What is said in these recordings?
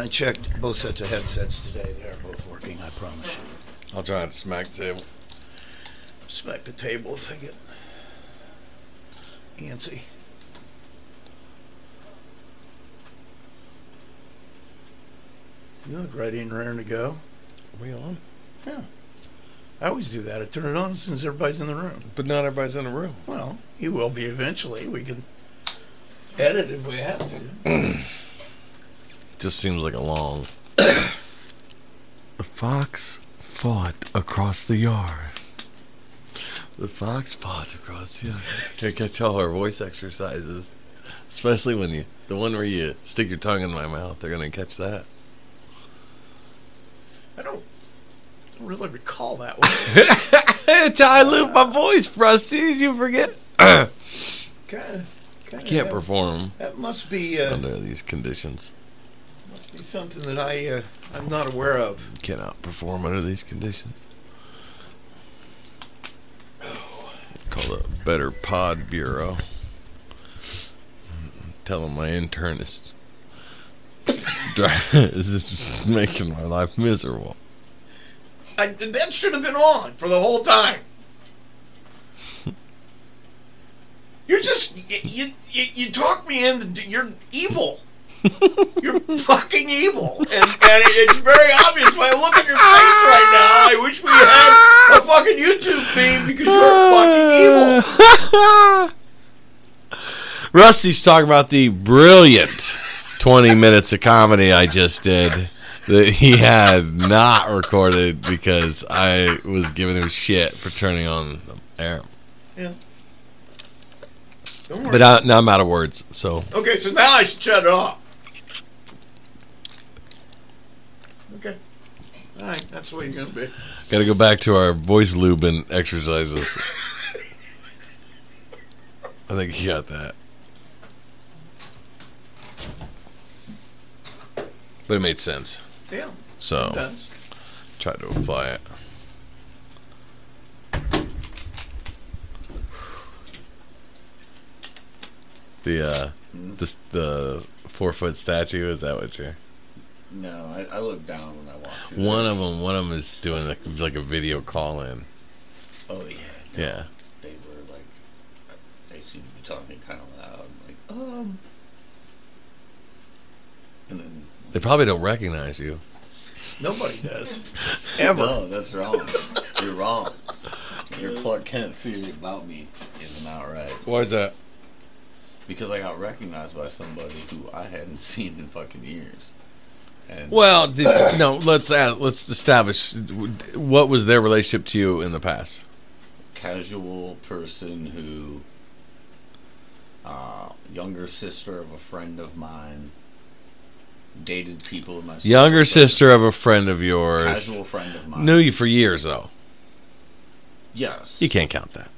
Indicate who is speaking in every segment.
Speaker 1: And I checked both sets of headsets today. They are both working, I promise you.
Speaker 2: I'll try and smack the table.
Speaker 1: Smack the table if I get antsy. You look ready and raring to go.
Speaker 2: Are we on?
Speaker 1: Yeah. I always do that. I turn it on as soon as everybody's in the room.
Speaker 2: But not everybody's in the room.
Speaker 1: Well, you will be eventually. We can edit if we have to.
Speaker 2: Just seems like a long. the fox fought across the yard. The fox fought across the yard. Can't catch all our voice exercises. Especially when you, the one where you stick your tongue in my mouth, they're going to catch that.
Speaker 1: I don't, don't really recall that one.
Speaker 2: I lose my voice, Rusty. Did you forget?
Speaker 1: kind of.
Speaker 2: Can't perform
Speaker 1: That must be uh,
Speaker 2: under these conditions.
Speaker 1: Something that I uh, I'm not aware of.
Speaker 2: Cannot perform under these conditions. Call a better pod bureau. Tell them my intern is just making my life miserable.
Speaker 1: I, that should have been on for the whole time. You're just you you, you, you talk me into you're evil. You're fucking evil, and, and it's very obvious when I look at your face right now. I wish we had a fucking YouTube feed because you're fucking evil.
Speaker 2: Rusty's talking about the brilliant 20 minutes of comedy I just did that he had not recorded because I was giving him shit for turning on the air.
Speaker 1: Yeah. Don't worry.
Speaker 2: But I, now I'm out of words, so
Speaker 1: okay, so now I should shut it off. Okay. All right, that's the way you're gonna be.
Speaker 2: got to go back to our voice lubing exercises. I think he got that. But it made sense.
Speaker 1: Yeah,
Speaker 2: So
Speaker 1: does.
Speaker 2: try to apply it. The uh this the four foot statue is that what you're
Speaker 3: No, I, I look down when I walk through.
Speaker 2: one
Speaker 3: there.
Speaker 2: of them one of them is doing like, like a video call in
Speaker 3: Oh yeah.
Speaker 2: yeah
Speaker 3: They were like, they seemed to be talking kind of loud. Like, um. And then.
Speaker 2: they probably don't recognize you
Speaker 1: Nobody does. Ever.
Speaker 3: No, that's wrong. You're wrong. Your Clark Kent theory about me isn't outright.
Speaker 2: why is that
Speaker 3: Because I got recognized by somebody who I hadn't seen in fucking years. And
Speaker 2: well did, no let's add, let's establish what was their relationship to you in the past.
Speaker 3: Casual person who uh, younger sister of a friend of mine dated people in my
Speaker 2: younger sister of a friend of yours.
Speaker 3: Casual friend of mine.
Speaker 2: Knew you for years though.
Speaker 3: Yes.
Speaker 2: You can't count that.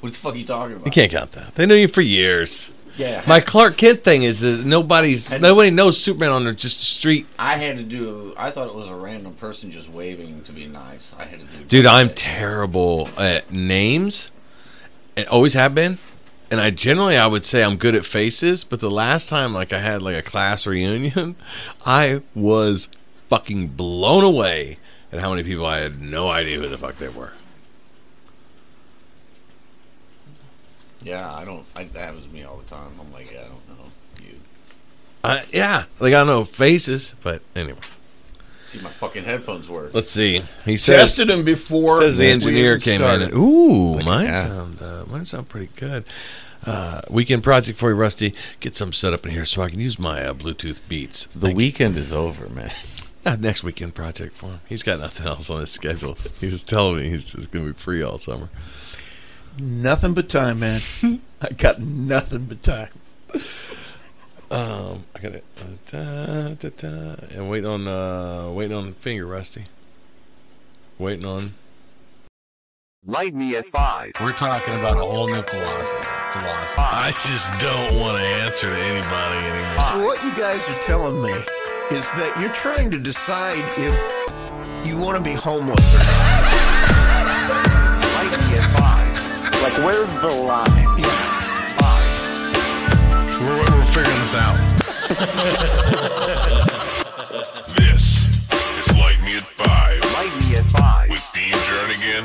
Speaker 3: What the fuck are you talking about?
Speaker 2: You can't count that. They knew you for years
Speaker 3: yeah
Speaker 2: My Clark Kent thing is that nobody's
Speaker 3: Had-
Speaker 2: nobody knows Superman on the just the street.
Speaker 3: I had to do I thought it was a random person just waving to be nice I had to do
Speaker 2: Dude, I'm terrible at names. And always have been. And I generally I would say I'm good at faces, but the last time like I had like a class reunion, I was fucking blown away at how many people I had no idea who the fuck they were.
Speaker 3: Yeah I don't I, that happens to me all the time I'm like yeah, I don't know you
Speaker 2: I, yeah, like I know faces, but anyway.
Speaker 3: see my fucking headphones work
Speaker 2: Let's see. He says
Speaker 1: Tested him before.
Speaker 2: Says the engineer
Speaker 1: even
Speaker 2: came in. And, Ooh,
Speaker 3: Look at
Speaker 2: mine
Speaker 3: that.
Speaker 2: sound uh, mine sound pretty good. Uh, weekend project for you, Rusty. Get some set up in here so I can use my uh, Bluetooth Beats.
Speaker 3: the
Speaker 2: Thank-
Speaker 3: weekend is over man
Speaker 2: uh, next weekend project for him. He's got nothing else on his schedule. He was telling me he's just going to be free all summer.
Speaker 1: Nothing but time, man. I got nothing but time.
Speaker 2: Um, I got it. Uh, da, da, da. And waiting on uh, waiting on finger, Rusty. Waiting on.
Speaker 4: Light me at five.
Speaker 2: We're talking about a whole new philosophy. philosophy. I just don't want to answer to anybody anymore.
Speaker 1: So what you guys are telling me is that you're trying to decide if you want to be homeless or not.
Speaker 5: Like, where's the line?
Speaker 4: Yeah.
Speaker 2: We're, we're figuring this out.
Speaker 4: this is Light Me at Five. Light Me at Five. With
Speaker 6: Dean Jernigan,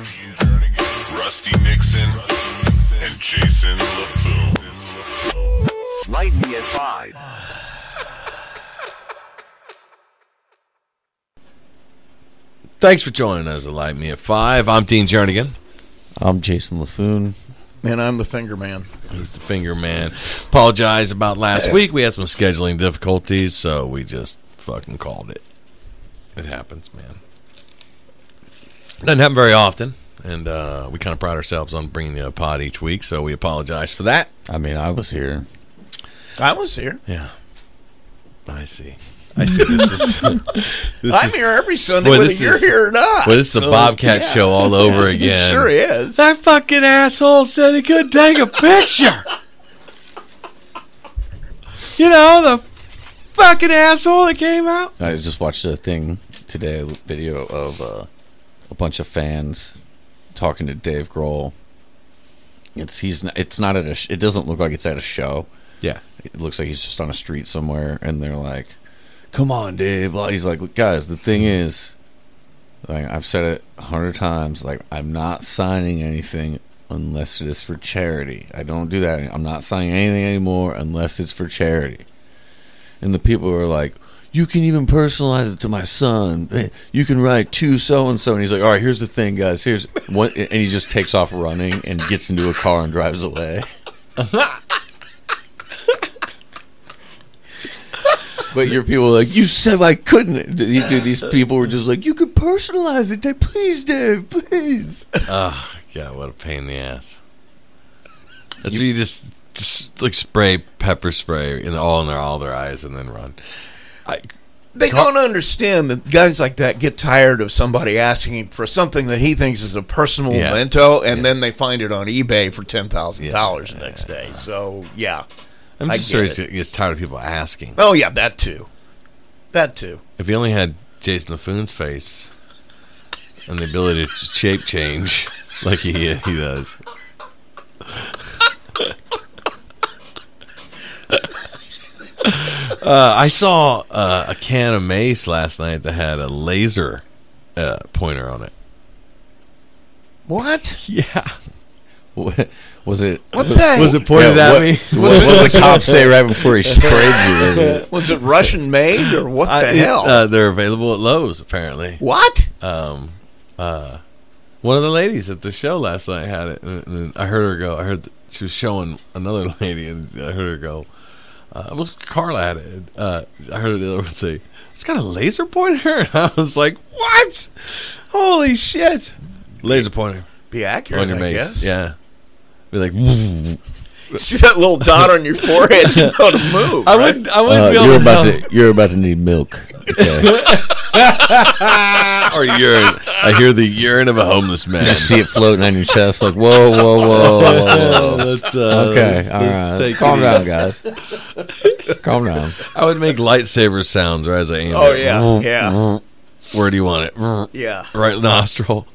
Speaker 6: Rusty Nixon, and Jason LaFoon.
Speaker 4: Light Me at Five.
Speaker 2: Thanks for joining us at Light Me at Five. I'm Dean Jernigan.
Speaker 3: I'm Jason LaFoon.
Speaker 1: And I'm the finger man.
Speaker 2: He's the finger man. Apologize about last week. We had some scheduling difficulties, so we just fucking called it. It happens, man. Doesn't happen very often, and uh, we kind of pride ourselves on bringing you a pod each week, so we apologize for that.
Speaker 3: I mean, I was here.
Speaker 1: I was here.
Speaker 2: Yeah, I see. I see. This is this
Speaker 1: I'm
Speaker 2: is,
Speaker 1: here every Sunday,
Speaker 2: Boy,
Speaker 1: whether you're
Speaker 2: is-
Speaker 1: here or not.
Speaker 2: Well, this is the Bobcat
Speaker 1: yeah.
Speaker 2: show all over again.
Speaker 1: It
Speaker 2: again.
Speaker 1: sure is.
Speaker 2: That fucking asshole said he couldn't take a picture. you know the fucking asshole that came out.
Speaker 3: I just watched a thing today, a video of uh, a bunch of fans talking to Dave Grohl. It's he's not, it's not at a it doesn't look like it's at a show.
Speaker 2: Yeah.
Speaker 3: It looks like he's just on a street somewhere, and they're like, "Come on, Dave." He's like, "Guys, the thing is, like I've said it a hundred times, like I'm not signing anything unless it is for charity. I don't do that. I'm not signing anything anymore unless it's for charity." And the people were like, "You can even personalize it to my son. Eh, You can write to so and so." And he's like, "All right, here's the thing, guys. Here's what," and he just takes off running and gets into a car and drives away. But your people were like, you said I couldn't. Dude, these people were just like, you could personalize it, Dave. Please, Dave, please.
Speaker 2: Oh god, what a pain in the ass. That's what you just just like spray pepper spray in all in their all their eyes and then run. I,
Speaker 1: They don't understand that guys like that get tired of somebody asking him for something that he thinks is a personal
Speaker 2: Yeah.
Speaker 1: memento, and
Speaker 2: Yeah.
Speaker 1: then they find it on eBay for ten thousand dollars the next day. So yeah.
Speaker 2: I'm just sure
Speaker 1: get
Speaker 2: he gets tired of people asking.
Speaker 1: Oh yeah, that too. That too.
Speaker 2: If he only had Jason LaFoon's face and the ability to shape change like he he does. uh, I saw uh, a can of mace last night that had a laser uh, pointer on it.
Speaker 1: What?
Speaker 2: Yeah,
Speaker 3: What- Was it?
Speaker 1: What the heck?
Speaker 2: was it pointed
Speaker 3: Yeah,
Speaker 2: at
Speaker 3: what,
Speaker 2: me?
Speaker 3: What, what did the cop say right before he sprayed you?
Speaker 1: Was it Russian made or what the
Speaker 2: I-
Speaker 1: hell?
Speaker 2: Uh, they're available at Lowe's apparently.
Speaker 1: what?
Speaker 2: um, uh, one of the ladies at the show last night had it, and, and I heard her go. I heard th- she was showing another lady, and I heard her go. Uh, it was Carla had it. Uh, I heard the other one say, "It's got a laser pointer," and I was like, "What? Holy shit!" Laser pointer
Speaker 1: Be accurate,
Speaker 2: on your
Speaker 1: I
Speaker 2: mace,
Speaker 1: guess.
Speaker 2: yeah. Be like,
Speaker 1: See that little dot on your forehead? You know to move.
Speaker 2: I
Speaker 1: right?
Speaker 2: wouldn't. I wouldn't
Speaker 3: Uh,
Speaker 2: be able
Speaker 3: you're
Speaker 2: to
Speaker 3: about
Speaker 2: know.
Speaker 3: to. You're about to need milk. Okay.
Speaker 2: or urine. I hear the urine of a homeless man.
Speaker 3: Just see it floating on your chest, like whoa, whoa, whoa, whoa, whoa.
Speaker 2: Let's, uh,
Speaker 3: Okay,
Speaker 2: let's-
Speaker 3: all
Speaker 2: let's
Speaker 3: Calm down,
Speaker 2: easy.
Speaker 3: guys. Calm down.
Speaker 2: I would make lightsaber sounds as I aim.
Speaker 1: Oh
Speaker 2: it.
Speaker 1: yeah, yeah,
Speaker 2: Where do you want it?
Speaker 1: yeah.
Speaker 2: Right nostril.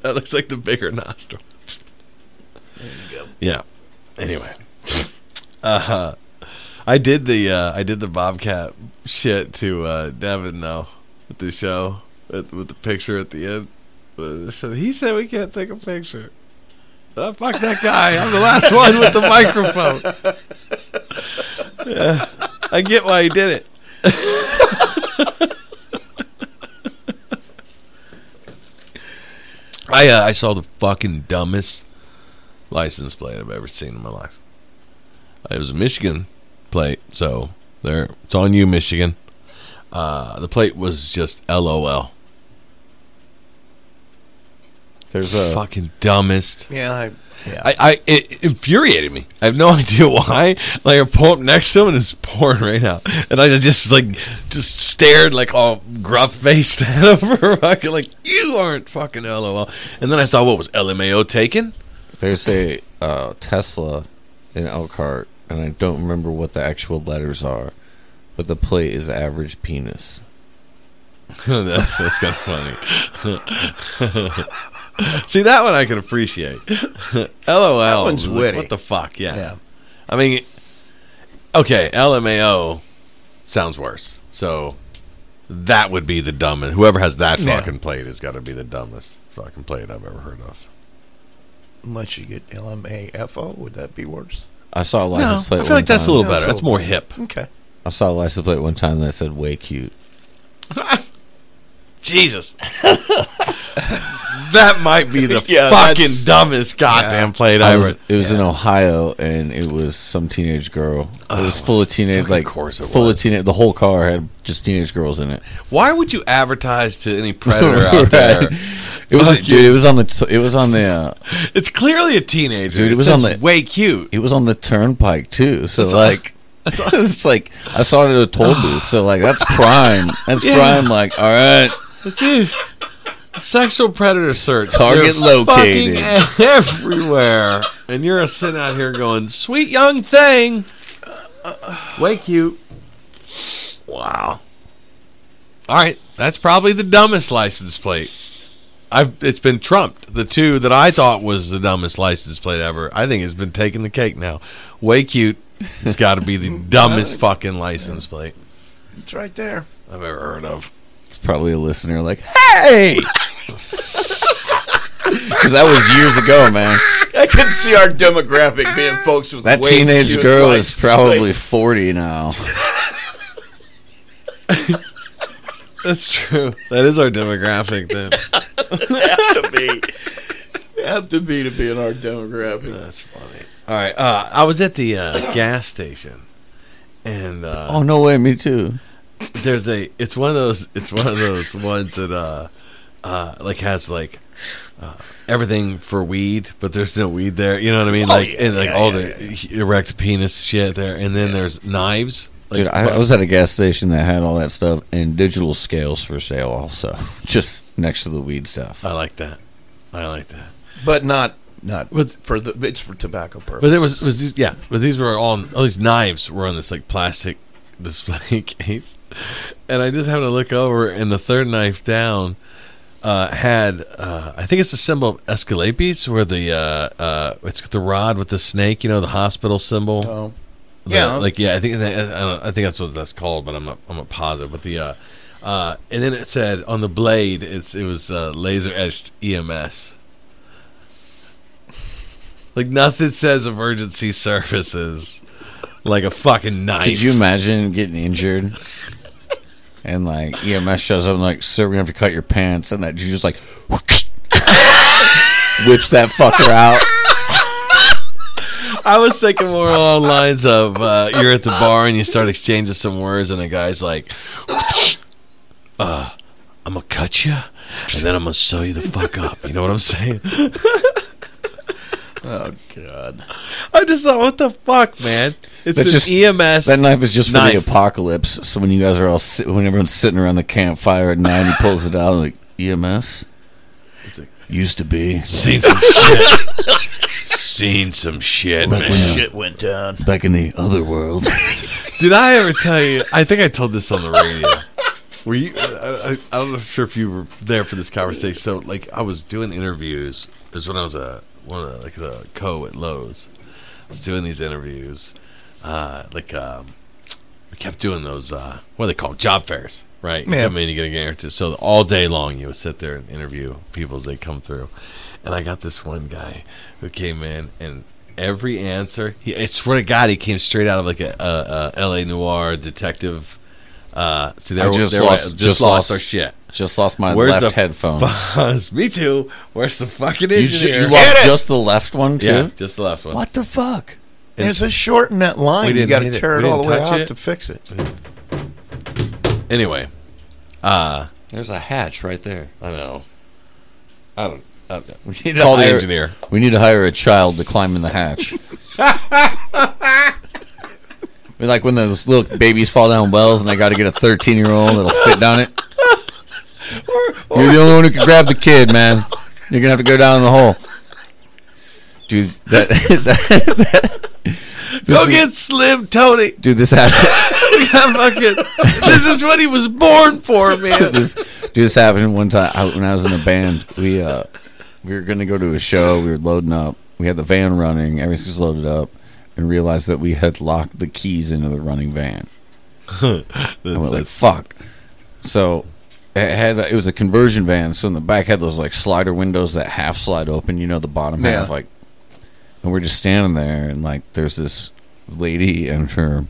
Speaker 2: that looks like the bigger nostril. There you go. Yeah. Anyway, uh, huh. I did the uh, I did the bobcat shit to uh, Devin though at the show with, with the picture at the end. Uh, said- He said we can't take a picture. Uh, fuck that guy! I'm the last one with the microphone. Yeah, I get why he did it. I uh, I saw the fucking dumbest license plate I've ever seen in my life. It was a Michigan plate, so there it's on you, Michigan. Uh, the plate was just LOL.
Speaker 3: There's a
Speaker 2: Fucking dumbest.
Speaker 1: Yeah, I, yeah.
Speaker 2: I, I it infuriated me. I have no idea why. Like I pull up next to him and it's pouring right now, and I just like just stared like all gruff faced at him for fucking like you aren't fucking LOL. And then I thought, what was LMAO taken?
Speaker 3: there's a uh, Tesla in Elkhart, and I don't remember what the actual letters are, but the plate is average penis.
Speaker 2: that's that's kind of funny. See that one I can appreciate. LOL.
Speaker 1: That one's
Speaker 2: like,
Speaker 1: witty.
Speaker 2: What the fuck? Yeah.
Speaker 1: yeah.
Speaker 2: I mean, okay, LMAO sounds worse. So that would be the dumbest. Whoever has that
Speaker 1: Yeah.
Speaker 2: fucking plate has got to be the dumbest fucking plate I've ever heard of.
Speaker 1: Unless you get LMAFO, would that be worse?
Speaker 3: I saw a
Speaker 2: No,
Speaker 3: plate.
Speaker 2: I
Speaker 3: plate.
Speaker 2: feel like
Speaker 3: one
Speaker 2: that's a little
Speaker 1: Yeah,
Speaker 2: better.
Speaker 1: so-
Speaker 2: That's more hip.
Speaker 1: Okay.
Speaker 3: I saw a license plate one time that said "way cute."
Speaker 2: Jesus. that might be the
Speaker 1: Yeah,
Speaker 2: fucking dumbest goddamn plate
Speaker 3: I
Speaker 2: I
Speaker 3: was,
Speaker 2: ever.
Speaker 3: it was in Ohio, and it was some teenage girl. It was full of teenage,
Speaker 2: fucking
Speaker 3: like
Speaker 2: course it
Speaker 3: full
Speaker 2: was.
Speaker 3: of teenage. The whole car had just teenage girls in it.
Speaker 2: Why would you advertise to any predator out there?
Speaker 3: Right. It was,
Speaker 2: Fuck
Speaker 3: dude. It was on the. It was on the. Uh,
Speaker 2: It's clearly a teenager.
Speaker 3: Dude, it
Speaker 2: it
Speaker 3: was on the-
Speaker 2: way cute.
Speaker 3: it was on the turnpike too. So
Speaker 2: That's
Speaker 3: like, it's like I saw it at a toll booth. So like that's prime. That's
Speaker 2: Yeah.
Speaker 3: prime. Like all right, The
Speaker 2: dude, sexual predator search.
Speaker 3: Target located.
Speaker 2: everywhere, and you're sitting out here going, "Sweet young thing, way cute." Wow. All right, that's probably the dumbest license plate. I've it's been trumped. The two that I thought was the dumbest license plate ever, I think it's been taking the cake now. Way cute. It's got to be the dumbest fucking license plate
Speaker 1: It's right there.
Speaker 2: I've ever heard of.
Speaker 3: It's probably a listener. Like hey, because that was years ago, man.
Speaker 1: I can see our demographic being folks with
Speaker 3: That
Speaker 1: way
Speaker 3: teenage girl is probably
Speaker 1: plates.
Speaker 3: forty now.
Speaker 2: That's true. That is our demographic then.
Speaker 1: have to be. Have to be to be in our demographic.
Speaker 2: That's funny. All right, uh, I was at the uh, gas station, and uh,
Speaker 3: Oh no way, me too.
Speaker 2: There's a. It's one of those. It's one of those ones that uh, uh, like has like uh, everything for weed, but there's no weed there. You know what I mean? Like
Speaker 1: yeah,
Speaker 2: and like
Speaker 1: yeah,
Speaker 2: all
Speaker 1: yeah,
Speaker 2: the erect penis shit there, and then there's knives. Like,
Speaker 3: Dude, I, I was at a gas station that had all that stuff and digital scales for sale also, just next to the weed stuff.
Speaker 2: I like that. I like that.
Speaker 1: But not not
Speaker 2: But-
Speaker 1: for the it's for tobacco purposes.
Speaker 2: But there was was these yeah, but these were all all these knives were on this like plastic display case, and I just happened to look over, and the third knife down uh, had uh, I think it's the symbol of Asclepius, where the uh, uh, it's got the rod with the snake, you know, the hospital symbol.
Speaker 1: Oh.
Speaker 2: The-
Speaker 1: Yeah.
Speaker 2: like yeah, I think that, I, don't, I think that's what that's called, but I'm not I'm not positive. But the uh, uh, and then it said on the blade, it's it was uh, laser etched EMS. Like nothing says emergency services like a fucking knife.
Speaker 3: Could you imagine getting injured and like EMS shows up and like, sir, we're gonna have to cut your pants, and that you just like whips that fucker out.
Speaker 2: I was thinking more along lines of uh, you're at the bar and you start exchanging some words, and a guy's like, uh, "I'm gonna cut you, and then I'm gonna sew you the fuck up." You know what I'm saying?
Speaker 1: Oh God.
Speaker 2: I just thought, what the fuck, man? It's
Speaker 3: That's
Speaker 2: just
Speaker 3: just-
Speaker 2: EMS.
Speaker 3: That knife is just for
Speaker 2: Knife.
Speaker 3: the apocalypse. So when you guys are all sit- when everyone's sitting around the campfire at night, he pulls it out like EMS. It's like Used to be
Speaker 2: Seen some shit. Seen some shit,
Speaker 3: Like
Speaker 2: man.
Speaker 3: when you-
Speaker 1: Shit went down.
Speaker 3: back in the other world.
Speaker 2: Did I ever tell you? I think I told this on the radio. Were you? I, I, I'm not sure if you were there for this conversation. So, like, I was doing interviews. This is when I was a one of the, like the co at Lowe's. I was doing these interviews. Uh, like, um, we kept doing those. Uh, what are they called? Job fairs, right?
Speaker 1: Yeah.
Speaker 2: come in, you get a guarantee. So all day long, you would sit there and interview people as they come through. And I got this one guy who came in and. Every answer, he, I swear to God, he came straight out of like a, a, a L.A. noir detective. Uh, see, they
Speaker 3: I just
Speaker 2: they were-
Speaker 3: lost-
Speaker 2: just,
Speaker 3: just
Speaker 2: lost
Speaker 3: lost-
Speaker 2: our shit.
Speaker 3: Just lost my
Speaker 2: Where's
Speaker 3: left
Speaker 2: the
Speaker 3: headphone.
Speaker 2: Fuzz. Me too. Where's the fucking
Speaker 3: You, ju-
Speaker 2: engineer?
Speaker 3: you lost just the left one too.
Speaker 2: yeah, just the left one.
Speaker 3: What the fuck?
Speaker 1: There's a short in that line.
Speaker 2: We
Speaker 1: You got to
Speaker 2: hit it.
Speaker 1: tear it all the way
Speaker 2: touch
Speaker 1: out
Speaker 2: it.
Speaker 1: to fix it.
Speaker 2: Anyway, uh,
Speaker 3: There's a hatch right there.
Speaker 2: I know. I don't. I,
Speaker 3: We need to
Speaker 2: call the engineer.
Speaker 3: We need to hire a child to climb in the hatch. We like when those little babies fall down wells and they got to get a 13 year old that'll fit down it. You're the only one who can grab the kid, man. You're gonna have to go down in the hole, dude. That, that, that
Speaker 2: Go
Speaker 3: is-
Speaker 2: get Slim Tony.
Speaker 3: dude. This happened.
Speaker 2: fucking, this is what he was born for, man.
Speaker 3: this, dude, this happened one time I, when I was in a band. We uh, we were gonna go to a show. We were loading up. We had the van running. Everything was loaded up, and realized that we had locked the keys into the running van. And we're like, "Fuck!" So it had it was a conversion van, so in the back had those like slider windows that half slide open. You know, the bottom
Speaker 2: Yeah.
Speaker 3: half like. And we're just standing there, and like there's this lady and her,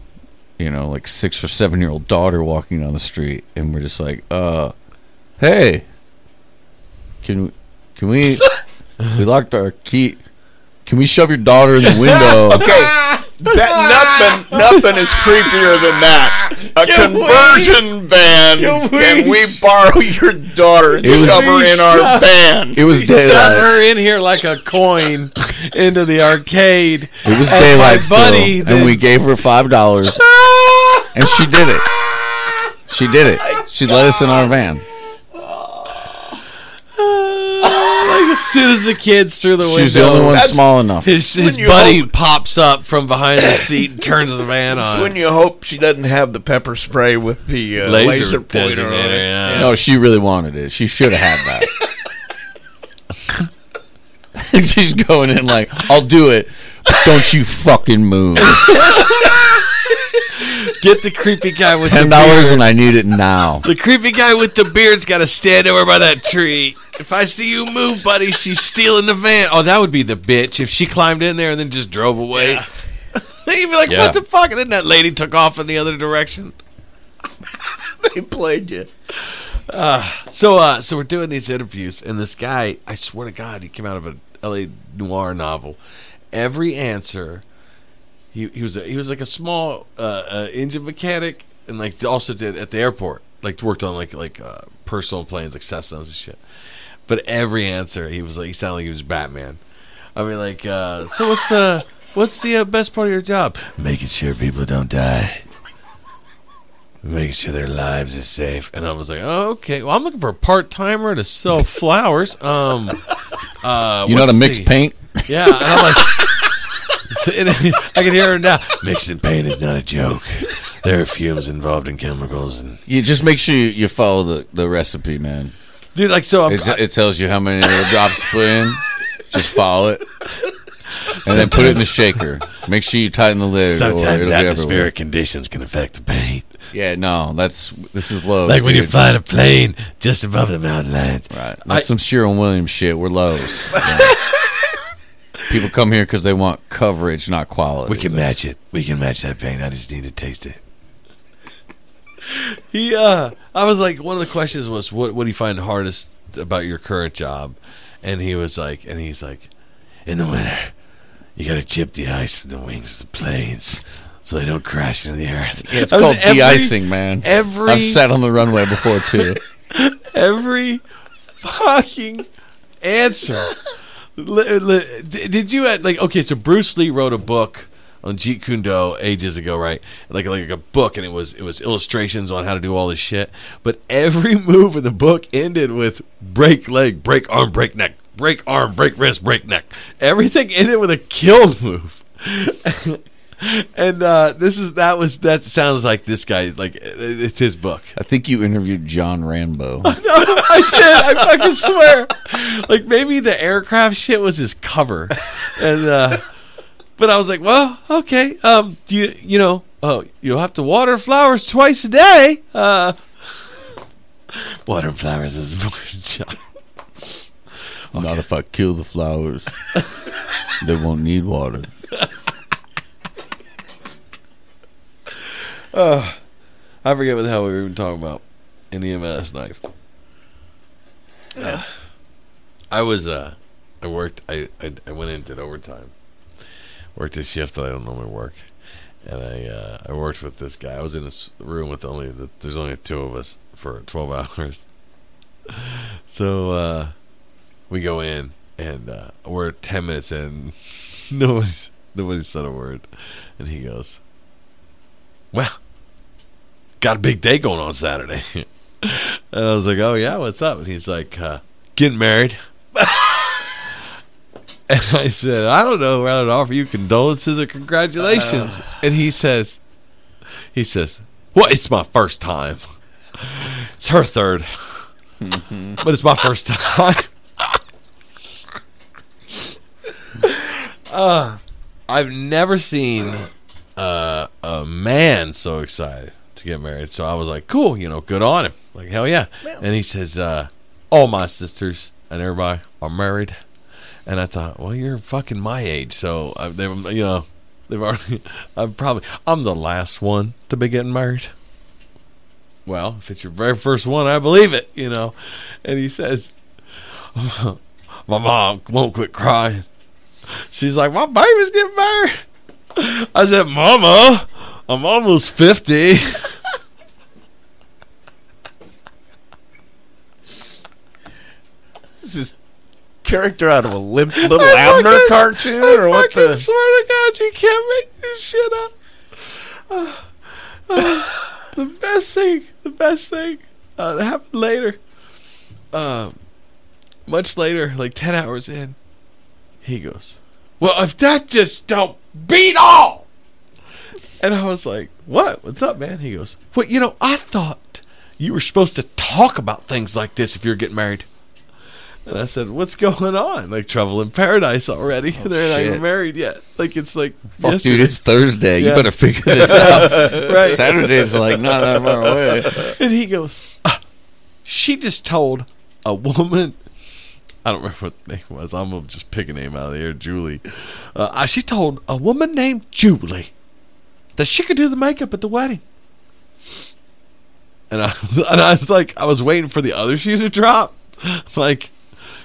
Speaker 3: you know, like six or seven year old daughter walking down the street, and we're just like, uh, hey, can can we? we locked our key. Can we shove your daughter in the window?
Speaker 1: Okay. That, nothing, nothing is creepier than that. A
Speaker 2: Can we-
Speaker 1: conversion van.
Speaker 2: can
Speaker 1: Can
Speaker 2: we
Speaker 1: we, borrow your daughter and
Speaker 3: It was-
Speaker 1: shove her in our van?
Speaker 3: It was daylight.
Speaker 2: Shove
Speaker 3: daylight.
Speaker 2: her in here like a coin into the arcade.
Speaker 3: It was
Speaker 2: And
Speaker 3: daylight still,
Speaker 2: buddy
Speaker 3: and
Speaker 2: then-
Speaker 3: we gave her five dollars, and she did it. She did it. She let us in our van.
Speaker 2: like as soon as the kids through the window,
Speaker 3: She's the only one
Speaker 1: That's-
Speaker 3: small enough.
Speaker 2: his, his
Speaker 1: When you
Speaker 2: buddy
Speaker 1: hope-
Speaker 2: pops up from behind the seat and turns the van
Speaker 1: It's
Speaker 2: on.
Speaker 1: when you hope she doesn't have the pepper spray with the uh,
Speaker 2: Laser
Speaker 1: laser, pointer on
Speaker 2: designator,
Speaker 1: it.
Speaker 2: yeah.
Speaker 3: No, she really wanted it. She should have had that. She's going in like, "I'll do it. but Don't you fucking move."
Speaker 2: Get the creepy guy with
Speaker 3: Ten
Speaker 2: the
Speaker 3: dollars,
Speaker 2: beard.
Speaker 3: and I need it now.
Speaker 2: The creepy guy with the beard's got to stand over by that tree. If I see you move, buddy, she's stealing the van. Oh, that would be the bitch if she climbed in there and then just drove away. They'd be like,
Speaker 3: Yeah.
Speaker 2: "What the fuck?" And then that lady took off in the other direction.
Speaker 1: They played you.
Speaker 2: So, uh, so we're doing these interviews, and this guy, I swear to God, he came out of a L.A. noir novel. Every answer, he he was a, he was like a small uh, uh, engine mechanic, and like also did at the airport, like worked on like like uh, personal planes, like Cessnas and shit. But every answer, he was like he sounded like he was Batman. I mean, like, uh, so what's the what's the uh, best part of your job? Making sure people don't die making sure their lives are safe. And I was like, oh, okay. Well, I'm looking for a part timer to sell flowers. Um, uh,
Speaker 3: You know how to mix
Speaker 2: the-
Speaker 3: paint?
Speaker 2: Yeah, and I'm like, I can hear her now. Mixing paint is not a joke. There are fumes involved in chemicals, and
Speaker 3: You just make sure you, you follow the, the recipe, man.
Speaker 2: dude, like, so I'm,
Speaker 3: It's, it tells you how many little drops to put in. Just follow it, and then put it in the shaker. Make sure you tighten the lid. or
Speaker 2: sometimes
Speaker 3: it'll be everywhere.
Speaker 2: atmospheric conditions can affect the paint.
Speaker 3: Yeah, no, that's this is low.
Speaker 2: Like when you
Speaker 3: dude.
Speaker 2: find a plane just above the mountain lines.
Speaker 3: Right. That's
Speaker 2: I-
Speaker 3: some Sherwin-Williams shit. We're Lowe's. Yeah. People come here because they want coverage, not quality.
Speaker 2: We can
Speaker 3: That's-
Speaker 2: match it. We can match that pain. I just need to taste it. He, uh, I was like, one of the questions was, what, what do you find hardest about your current job? And he was like, and he's like, in the winter, you got to chip the ice from the wings of the planes so they don't crash into the earth.
Speaker 3: Yeah, it's
Speaker 2: That was
Speaker 3: called
Speaker 2: every-
Speaker 3: de-icing, man.
Speaker 2: every-
Speaker 3: I've sat on the runway before too.
Speaker 2: Every fucking answer. Did you like? Okay, so Bruce Lee wrote a book on Jeet Kune Do ages ago, right? Like like a book, and it was it was illustrations on how to do all this shit. But every move in the book ended with break leg, break arm, break neck, break arm, break wrist, break neck. Everything ended with a kill move. and uh, this is that was that sounds like this guy like it's his book.
Speaker 3: I think you interviewed John Rambo.
Speaker 2: I did. I fucking swear. Like maybe the aircraft shit was his cover, and uh, but I was like, well, okay. Um, do you you know? Oh, you'll have to water flowers twice a day. Uh, watering flowers is important job.
Speaker 3: Not if I kill the flowers, they won't need water.
Speaker 2: I forget what the hell we were even talking about in the EMS knife. Uh, I was uh, I worked. I, I I went in did overtime. Worked a shift that I don't normally work, and I uh, I worked with this guy. I was in this room with only the, there's only two of us for twelve hours. So uh, we go in and uh, we're ten minutes in. Nobody's nobody said a word, and he goes, "Well." got a big day going on Saturday. and I was like, oh, yeah, what's up? And he's like, uh, getting married. and I said, I don't know whether to offer you condolences or congratulations. and he says, he says, well, it's my first time. It's her third. but it's my first time. uh, I've never seen uh, a man so excited to get married. So I was like, cool, you know, good on him. Like hell yeah. And he says, uh, all my sisters and everybody are married. And I thought, well, you're fucking my age, so uh, they, you know, they've already. I'm probably I'm the last one to be getting married. Well, if it's your very first one, I believe it, you know. And he says, my mom won't quit crying. She's like, my baby's getting married. I said, Mama, I'm almost 50.
Speaker 1: This is character out of a Lim- Little
Speaker 2: I
Speaker 1: Abner
Speaker 2: fucking-
Speaker 1: cartoon,
Speaker 2: I
Speaker 1: or what the?
Speaker 2: swear to God, you can't make this shit up. Uh, uh, the best thing, the best thing uh, that happened later. Uh, much later, like 10 hours in, he goes, Well, if that just don't beat all. And I was like, What? What's up, man? He goes, Well, you know, I thought you were supposed to talk about things like this if you're getting married. And I said, "What's going on? Like trouble in paradise already? They're not even married yet. Like it's like
Speaker 3: Fuck,
Speaker 2: yesterday.
Speaker 3: dude, it's Thursday.
Speaker 2: Yeah.
Speaker 3: You better figure this out.
Speaker 2: Right.
Speaker 3: Saturday's like not that far away.
Speaker 2: And he goes, "Ah, she just told a woman. I don't remember what the name was. I'm gonna just pick a name out of the air. Julie. Uh, uh, she told a woman named Julie that she could do the makeup at the wedding. And I, was, and I was like, I was waiting for the other shoe to drop, like,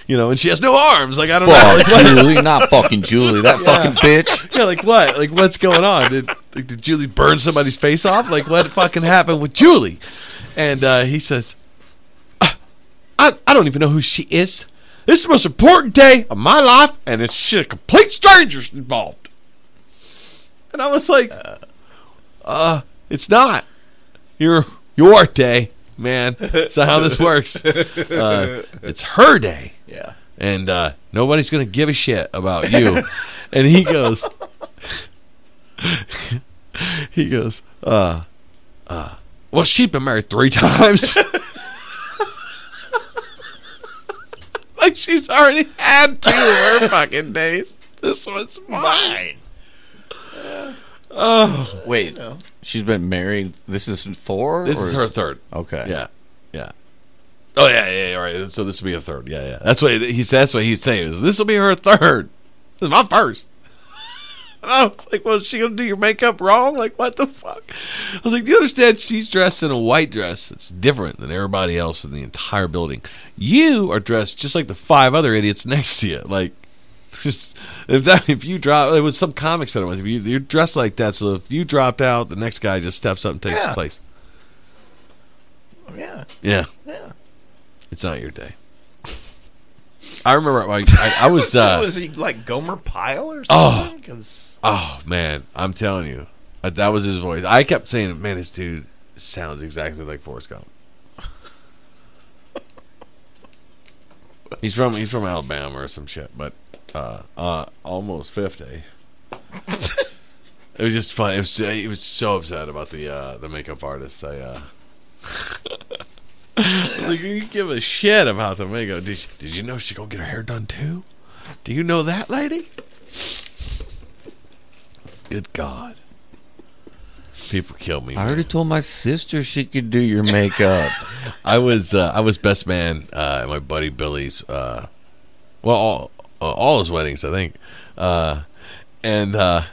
Speaker 2: you know, and she has no arms. Like I don't know. Like,
Speaker 3: Julie, not fucking Julie. That fucking bitch.
Speaker 2: Yeah, like what? Like what's going on? Did like, did Julie burn somebody's face off? Like what fucking happened with Julie? And uh, he says, "Ah, I I don't even know who she is. This is the most important day of my life, and it's shit complete strangers involved. And I was like, uh, it's not your your day, man. That's not how this works. Uh, it's her day
Speaker 1: Yeah.
Speaker 2: and uh, nobody's gonna give a shit about you. and he goes, he goes, uh, uh, well, she's been married three times. like she's already had two of her fucking days. This one's mine. Oh,
Speaker 3: Wait, she's been married. This is four.
Speaker 2: this is her third.
Speaker 3: Okay.
Speaker 2: Yeah, yeah. Oh yeah, yeah, yeah. All right. So this will be a third. Yeah, yeah. That's what he says. That's what he's saying. Is this will be her third? This is my first. I was like, well, is she gonna do your makeup wrong? Like, what the fuck? I was like, do you understand? She's dressed in a white dress. It's different than everybody else in the entire building. You are dressed just like the five other idiots next to you. Like, just if that if you drop, it was some comic said it was. If you, you're dressed like that, so if you dropped out, the next guy just steps up and takes
Speaker 1: Yeah.
Speaker 2: his place.
Speaker 1: Yeah.
Speaker 2: Yeah.
Speaker 1: Yeah.
Speaker 2: It's not your day. I remember I, I, I was uh,
Speaker 1: was he like Gomer Pyle or
Speaker 2: Oh.
Speaker 1: something? 'Cause-
Speaker 2: oh man, I'm telling you, uh, that was his voice. I kept saying, "Man, this dude sounds exactly like Forrest Gump." he's from he's from Alabama or some shit, but uh, uh, almost fifty. it was just funny. It was he was so upset about the uh, the makeup artist. I uh, like you give a shit about the makeup. Did you, did you know she gonna get her hair done too? Do you know that lady? Good God. People kill me.
Speaker 3: I
Speaker 2: man.
Speaker 3: already told my sister she could do your makeup.
Speaker 2: I was uh, I was best man uh, at my buddy Billy's. Uh, well, all uh, all his weddings, I think, uh, and uh,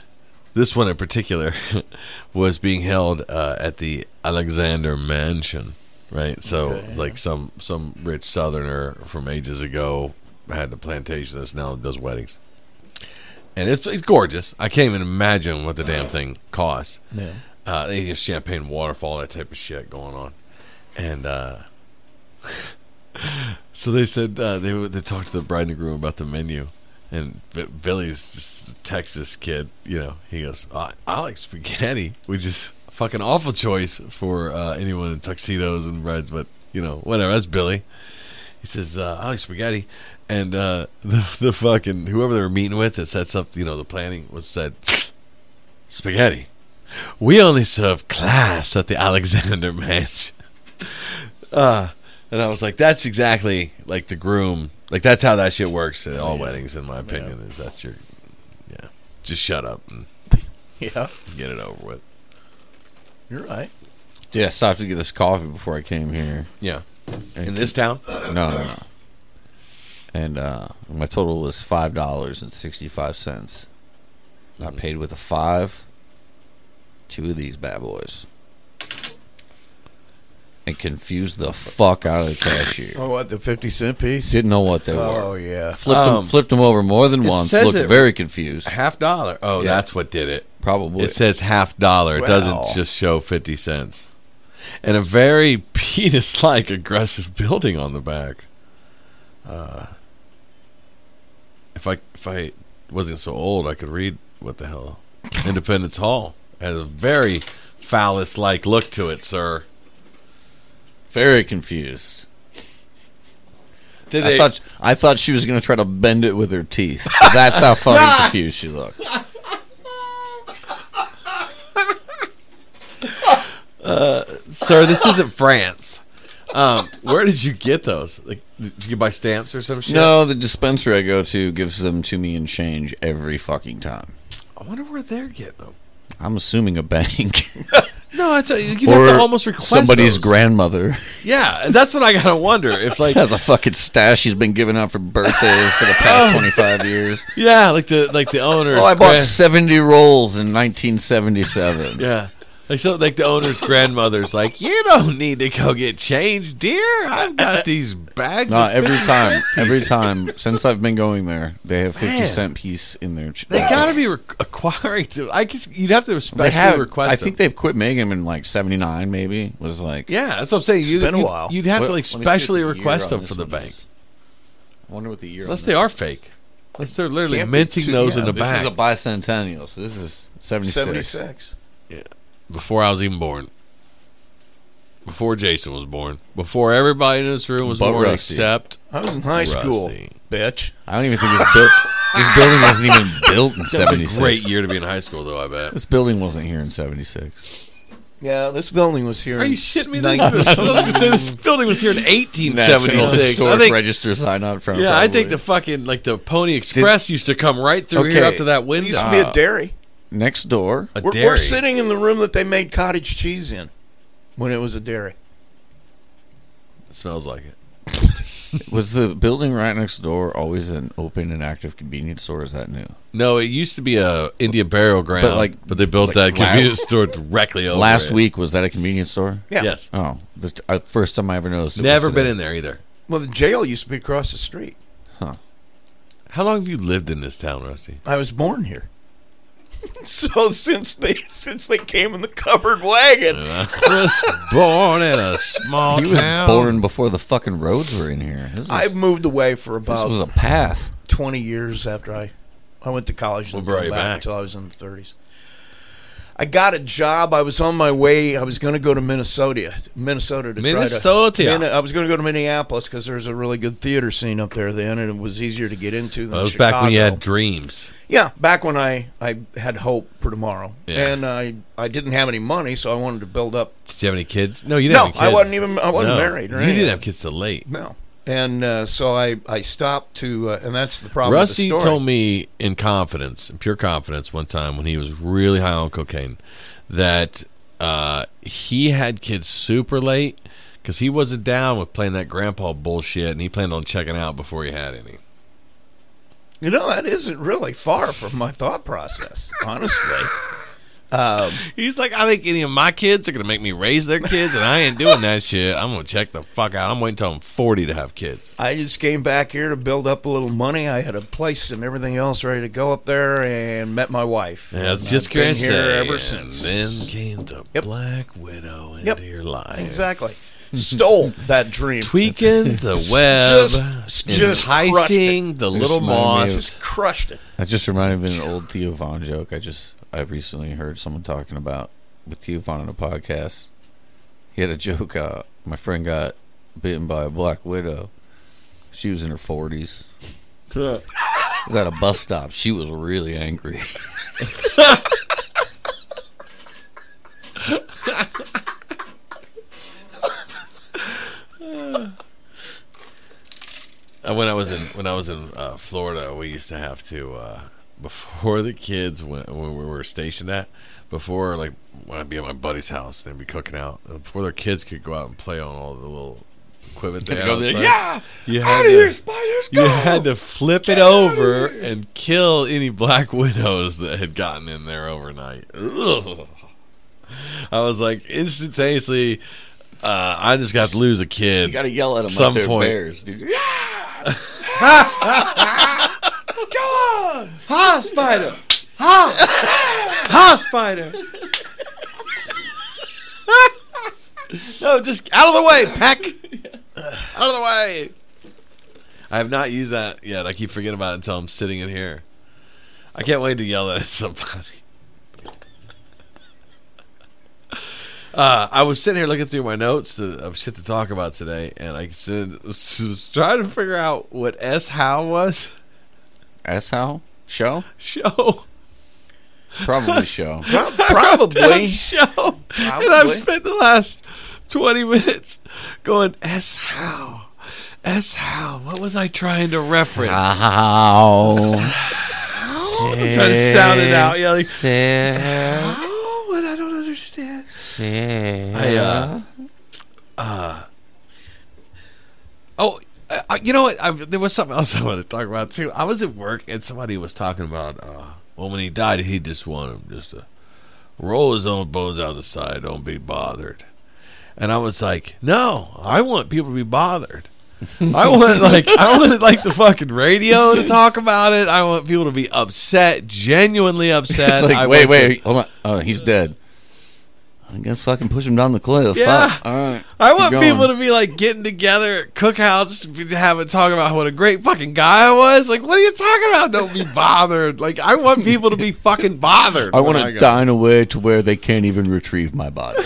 Speaker 2: this one in particular was being held uh, at the Alexander Mansion. Right, so like some some rich Southerner from ages ago had the plantation that's now does weddings, and it's it's gorgeous. I can't even imagine what the damn thing costs.
Speaker 1: Yeah.
Speaker 2: Uh, they just champagne waterfall, that type of shit going on. And uh, so they said uh, they they talked to the bride and groom about the menu, and B- Billy's just Texas kid, you know, he goes, "I I like spaghetti," which is a fucking awful choice for uh, anyone in tuxedos and breads, but you know, whatever. That's Billy. He says, uh, "I like spaghetti," and uh, the the fucking whoever they were meeting with that sets up, you know, the planning was said, "Spaghetti." We only serve class at the Alexander Mansion. Uh, and I was like, that's exactly like the groom. Like that's how that shit works at all weddings, in my opinion. Is that's your, yeah. Just shut up and
Speaker 1: Yeah.
Speaker 2: get it over with.
Speaker 1: You're right.
Speaker 3: Yeah, I stopped to get this coffee before I came here.
Speaker 2: Yeah. In this town?
Speaker 3: No, no, no. And uh, my total was five dollars and sixty-five cents. I paid with a five. Two of these bad boys. And confused the fuck out of the cashier.
Speaker 1: Oh, what the fifty cent piece?
Speaker 3: Didn't know what they were.
Speaker 1: Oh yeah.
Speaker 3: Flipped
Speaker 2: Um,
Speaker 3: them, flipped them over more than
Speaker 2: it
Speaker 3: once.
Speaker 2: says
Speaker 3: Looked
Speaker 2: it-
Speaker 3: very confused.
Speaker 2: Half dollar. Oh,
Speaker 3: Yeah.
Speaker 2: that's what did it.
Speaker 3: Probably.
Speaker 2: It says half dollar. It doesn't just show 50 cents. And a very penis like aggressive building on the back. Uh, if I if I wasn't so old, I could read what the hell. Independence Hall has a very phallus like look to it, sir.
Speaker 3: very confused.
Speaker 2: Did
Speaker 3: I
Speaker 2: they,
Speaker 3: thought I thought she was going to try to bend it with her teeth. That's how fucking confused she looked.
Speaker 2: Sir, this isn't France. Um, where did you get those? Like, did you buy stamps or some shit?
Speaker 3: No, the dispensary I go to gives them to me in change every fucking time.
Speaker 2: I wonder where they're getting them.
Speaker 3: I'm assuming a bank
Speaker 2: No, it's a, you have to almost request
Speaker 3: somebody's
Speaker 2: those.
Speaker 3: grandmother
Speaker 2: Yeah, that's what I gotta wonder. If like,
Speaker 3: has a fucking stash she's been giving out for birthdays for the past 25 years.
Speaker 2: yeah, like the like the owner.
Speaker 3: Oh, I bought 70 rolls in 1977.
Speaker 2: Yeah, like so, like the owner's grandmother's like, you don't need to go get changed, dear. I've got these bags.
Speaker 3: No,
Speaker 2: of
Speaker 3: every time, every time since I've been going there, they have 50
Speaker 2: Man.
Speaker 3: cent piece in their. Ch-
Speaker 2: They gotta be re- acquiring. To, I guess you'd have to
Speaker 3: They
Speaker 2: especially
Speaker 3: have.
Speaker 2: request.
Speaker 3: I think
Speaker 2: them.
Speaker 3: they've quit making them in like 79. Maybe was like.
Speaker 2: Yeah, that's what I'm saying. You'd,
Speaker 1: been a
Speaker 2: you'd-
Speaker 1: while.
Speaker 2: You'd have
Speaker 3: What-
Speaker 2: to like
Speaker 3: let me see what
Speaker 2: specially request them for the bank,
Speaker 3: is. I wonder what the year.
Speaker 2: unless they are
Speaker 3: is.
Speaker 2: fake. Unless they're literally minting
Speaker 1: too-
Speaker 2: those
Speaker 1: yeah,
Speaker 2: in the bank.
Speaker 3: This is a bicentennial, so this is 76.
Speaker 1: Seventy six.
Speaker 2: Before I was even born. Before Jason was born. Before everybody in this room was
Speaker 3: But
Speaker 2: born
Speaker 3: Rusty.
Speaker 2: except
Speaker 1: I was in high school,
Speaker 2: Rusty.
Speaker 1: bitch.
Speaker 3: I don't even think this built. this building wasn't even built in
Speaker 2: That
Speaker 3: 76.
Speaker 2: great year to be in high school, though. I bet.
Speaker 3: This building wasn't here in 76.
Speaker 1: Yeah, this building was here.
Speaker 2: Are
Speaker 1: in
Speaker 2: you shitting me?
Speaker 1: nine-
Speaker 2: This, I was going to say this building was here in 1876. I
Speaker 3: Historic
Speaker 2: think.
Speaker 3: Register sign out front.
Speaker 2: Yeah, I think
Speaker 3: probably.
Speaker 2: the fucking like the Pony Express used to come right through here
Speaker 3: Okay.
Speaker 2: up to that
Speaker 1: It
Speaker 2: window.
Speaker 1: used to be a
Speaker 3: Uh,
Speaker 1: dairy.
Speaker 3: Next door.
Speaker 2: a
Speaker 1: We're,
Speaker 2: dairy.
Speaker 1: we're sitting in the room that they made cottage cheese in when it was a dairy.
Speaker 2: It smells like it.
Speaker 3: Was the building right next door always an open and active convenience store? Or is that new?
Speaker 2: No, it used to be a India burial ground, but
Speaker 3: like-
Speaker 2: but they built
Speaker 3: like
Speaker 2: that
Speaker 3: last-
Speaker 2: convenience store directly over
Speaker 3: Last
Speaker 2: it.
Speaker 3: week was that a convenience store?
Speaker 1: Yeah.
Speaker 2: Yes,
Speaker 3: Oh, the uh, first time I ever noticed. It
Speaker 2: never
Speaker 3: was
Speaker 2: been in there either.
Speaker 1: Well, the jail used to be across the street. Huh.
Speaker 2: How long have you lived in this town, Rusty?
Speaker 1: I was born here. so since they since they came in the covered wagon,
Speaker 2: I was born in a small
Speaker 3: He was born before the fucking roads were in here. This, is,
Speaker 1: I moved away for
Speaker 3: this
Speaker 1: about
Speaker 3: was a path.
Speaker 1: 20 years after I I went to college and
Speaker 2: What brought
Speaker 1: come
Speaker 2: you
Speaker 1: back,
Speaker 2: back?
Speaker 1: until I was in the 30s. I got a job. I was on my way. I was going to go to Minnesota, Minnesota to
Speaker 2: Minnesota.
Speaker 1: try to. I was going to go to Minneapolis because there's a really good theater scene up there then, and it was easier to get into than
Speaker 2: That was
Speaker 1: Chicago.
Speaker 2: back when you had dreams.
Speaker 1: Yeah, back when I, I had hope for tomorrow,
Speaker 2: Yeah.
Speaker 1: and I I didn't have any money, so I wanted to build up.
Speaker 2: Did you have any kids? No, you didn't.
Speaker 1: No, I wasn't even I wasn't
Speaker 2: No,
Speaker 1: married.
Speaker 2: You didn't have kids till late.
Speaker 1: No, and uh, so I I stopped to, uh, and that's the problem.
Speaker 2: Rusty
Speaker 1: with the story.
Speaker 2: told me in confidence, in pure confidence, one time when he was really high on cocaine, that uh, he had kids super late because he wasn't down with playing that grandpa bullshit, and he planned on checking out before he had any.
Speaker 1: You know, that isn't really far from my thought process, honestly. Um,
Speaker 2: He's like, I think any of my kids are gonna make me raise their kids, and I ain't doing that shit. I'm gonna check the fuck out. I'm waiting till I'm 40 to have kids.
Speaker 1: I just came back here to build up a little money. I had a place and everything else ready to go up there, and met my wife.
Speaker 2: Yeah, I was just
Speaker 1: been here
Speaker 2: say,
Speaker 1: ever
Speaker 2: and
Speaker 1: since.
Speaker 2: then came the
Speaker 1: Yep.
Speaker 2: Black Widow into
Speaker 1: Yep.
Speaker 2: your life.
Speaker 1: exactly stole that dream.
Speaker 2: tweaking the web,
Speaker 1: Just- just
Speaker 2: enticing the little
Speaker 3: reminded me
Speaker 2: moth.
Speaker 1: Just crushed it.
Speaker 3: That just reminded me of an old Theo Von joke. I just I recently heard someone talking about with you on a podcast. He had a joke. Uh, my friend got bitten by a black widow. She was in her forties. was at a bus stop. She was really angry.
Speaker 2: Uh, when I was in when I was in uh, Florida, we used to have to uh, before the kids went when we were stationed at before like when I'd be at my buddy's house and they'd be cooking out before their kids could go out and play on all the little equipment they had
Speaker 3: Go
Speaker 2: outside,
Speaker 3: yeah,
Speaker 2: you
Speaker 3: out
Speaker 2: had
Speaker 3: of
Speaker 2: to,
Speaker 3: here, spiders!
Speaker 2: you had to flip it over and kill any black widows that had gotten in there overnight. Ugh. I was like instantaneously. Uh, I just got to lose a kid.
Speaker 3: You got to yell at them
Speaker 2: Some
Speaker 3: like
Speaker 2: point.
Speaker 3: bears, dude.
Speaker 2: Ha, spider! Ha! Ha, spider! no, just out of the way, Peck! Out of the way! I have not used that yet. I keep forgetting about it until I'm sitting in here. I can't wait to yell at somebody. Uh, I was sitting here looking through my notes to, of shit to talk about today, and I said, was, was trying to figure out what S how was.
Speaker 3: S how show?
Speaker 2: Show.
Speaker 3: Probably show.
Speaker 1: Probably.
Speaker 2: show. And I've spent the last 20 minutes going, S how? S how? What was I trying to reference?
Speaker 3: How?
Speaker 2: I'm trying to sound it out. Yeah, like, oh, what? I don't understand. I, uh, uh, oh, uh, you know what? I, there was something else I wanted to talk about too. I was at work and somebody was talking about, uh, well, when he died, he just wanted him just to roll his own bones out the side, don't be bothered. And I was like, no, I want people to be bothered. I want like I want like the fucking radio to talk about it. I want people to be upset, genuinely upset.
Speaker 3: It's like,
Speaker 2: I
Speaker 3: wait, wait, hold on. Oh, he's dead. I guess fucking push him down the cliff.
Speaker 2: Yeah.
Speaker 3: Fuck. All right.
Speaker 2: I want
Speaker 3: going.
Speaker 2: people to be like getting together at cookouts, having talk about what a great fucking guy I was. Like, what are you talking about? Don't be bothered. Like, I want people to be fucking bothered.
Speaker 3: I want to
Speaker 2: dine
Speaker 3: die in a way to where they can't even retrieve my body.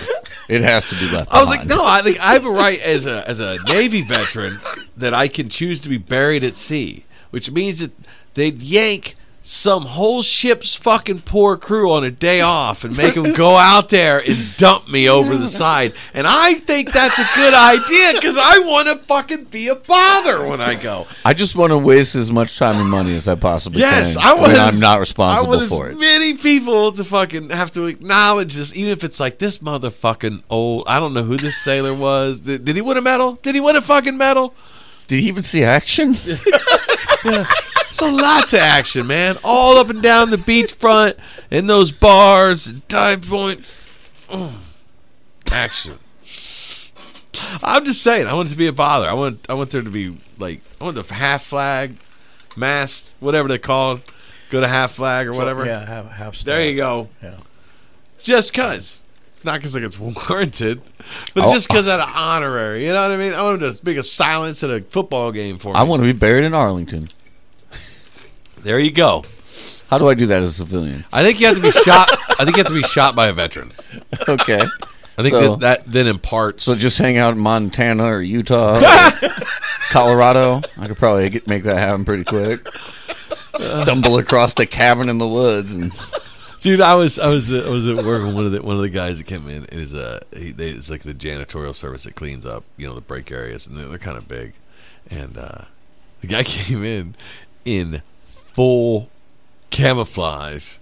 Speaker 3: It has to be left.
Speaker 2: I was like, no, I think I have a right as a as a Navy veteran that I can choose to be buried at sea, which means that they'd yank some whole ship's fucking poor crew on a day off and make them go out there and dump me over the side. And I think that's a good idea because I want to fucking be a bother when I go.
Speaker 3: I just want to waste as much time and money as I possibly
Speaker 2: Yes,
Speaker 3: can.
Speaker 2: I want.
Speaker 3: when
Speaker 2: as-
Speaker 3: I'm not
Speaker 2: I
Speaker 3: responsible
Speaker 2: want as
Speaker 3: for it.
Speaker 2: many people to fucking have to acknowledge this, even if it's like this motherfucking old. I don't know who this sailor was. Did, did he win a medal? Did he win a fucking medal?
Speaker 3: Did he even see action?
Speaker 2: So lots of action, man. All up and down the beachfront, in those bars, dive point. Mm. Action. I'm just saying. I want it to be a bother. I want. I want there to be like. I want the half flag, mast, whatever they're called. Go to half flag or whatever.
Speaker 1: Yeah, have have.
Speaker 2: There you go.
Speaker 1: Yeah.
Speaker 2: Just cause. Not because like it's warranted, but
Speaker 3: Oh,
Speaker 2: just because out of honorary. You know what I mean? I want to just make a silence at a football game for me.
Speaker 3: I want to be buried in Arlington.
Speaker 2: There you go.
Speaker 3: How do I do that as a civilian?
Speaker 2: I think you have to be shot. I think you have to be shot by a veteran.
Speaker 3: Okay.
Speaker 2: I think
Speaker 3: So-
Speaker 2: that, that then imparts.
Speaker 3: So just hang out in Montana or Utah, or Colorado. I could probably get, make that happen pretty quick. Stumble across a cabin in the woods and
Speaker 2: Dude, I was I was I was at work with one of the one of the guys that came in is uh he, they, it's like the janitorial service that cleans up you know the break areas and they're, they're kind of big, and uh the guy came in in full camouflage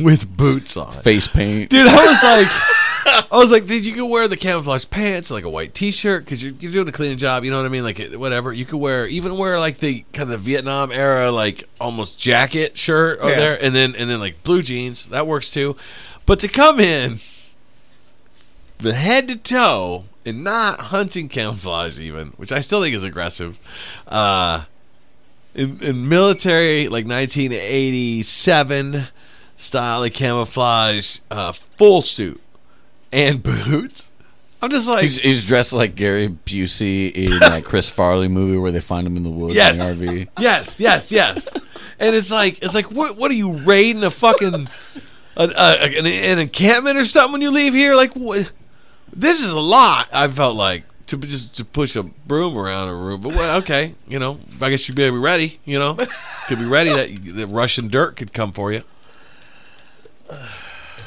Speaker 2: with boots on.
Speaker 3: face paint.
Speaker 2: Dude, I was like, I was like, dude, you can wear the camouflage pants, like a white T-shirt, because you're, you're doing a cleaning job. You know what I mean? Like whatever. You could wear, even wear like the kind of Vietnam era, like almost jacket shirt over
Speaker 1: Yeah.
Speaker 2: there, and then and then like blue jeans. That works too. But to come in, the head to toe, and not hunting camouflage, even, which I still think is aggressive. Uh, in, in military, like 1987 style of camouflage, uh, full suit and boots. I'm just like,
Speaker 3: He's, he's dressed like Gary Busey in that Chris Farley movie where they find him in the woods
Speaker 2: Yes.
Speaker 3: in the RV.
Speaker 2: yes, yes, yes. and it's like, it's like, what, what are you raiding a fucking a, a, an, an encampment or something when you leave here? Like, what? This is a lot. I felt like to just to push a broom around a room, but well, okay, you know, I guess you'd be ready. You know, could be ready that the Russian dirt could come for you.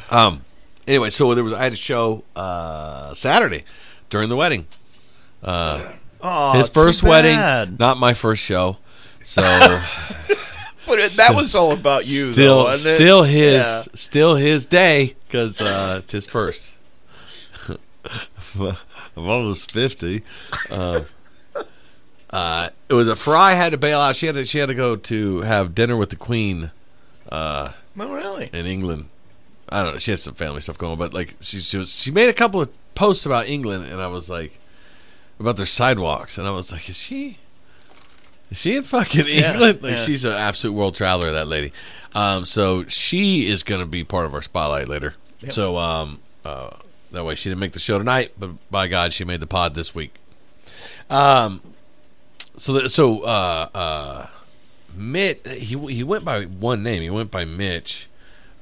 Speaker 2: Um. Anyway, so there was I had a show uh, Saturday during the wedding. Uh,
Speaker 1: Oh,
Speaker 2: his first wedding,
Speaker 1: bad.
Speaker 2: not my first show. So
Speaker 1: But it, that was all about you,
Speaker 2: still,
Speaker 1: though,
Speaker 2: still his,
Speaker 1: Yeah.
Speaker 2: still his day because uh, it's his first. I'm almost fifty. Uh, uh, it was Farai had to bail out. She had to, she had to go to have dinner with the Queen
Speaker 1: Oh, really?
Speaker 2: in England. I don't know. She had some family stuff going, on, but like she she was she made a couple of posts about England, and I was like about their sidewalks, and I was like, is she? Is she in fucking
Speaker 1: Yeah,
Speaker 2: England? Like
Speaker 1: yeah.
Speaker 2: she's an absolute world traveler, that lady. Um, so she is going to be part of our spotlight later. So um, uh, that way she didn't make the show tonight, but by God, she made the pod this week. Um, so the, so uh, uh, Mitch, he he went by one name. He went by Mitch,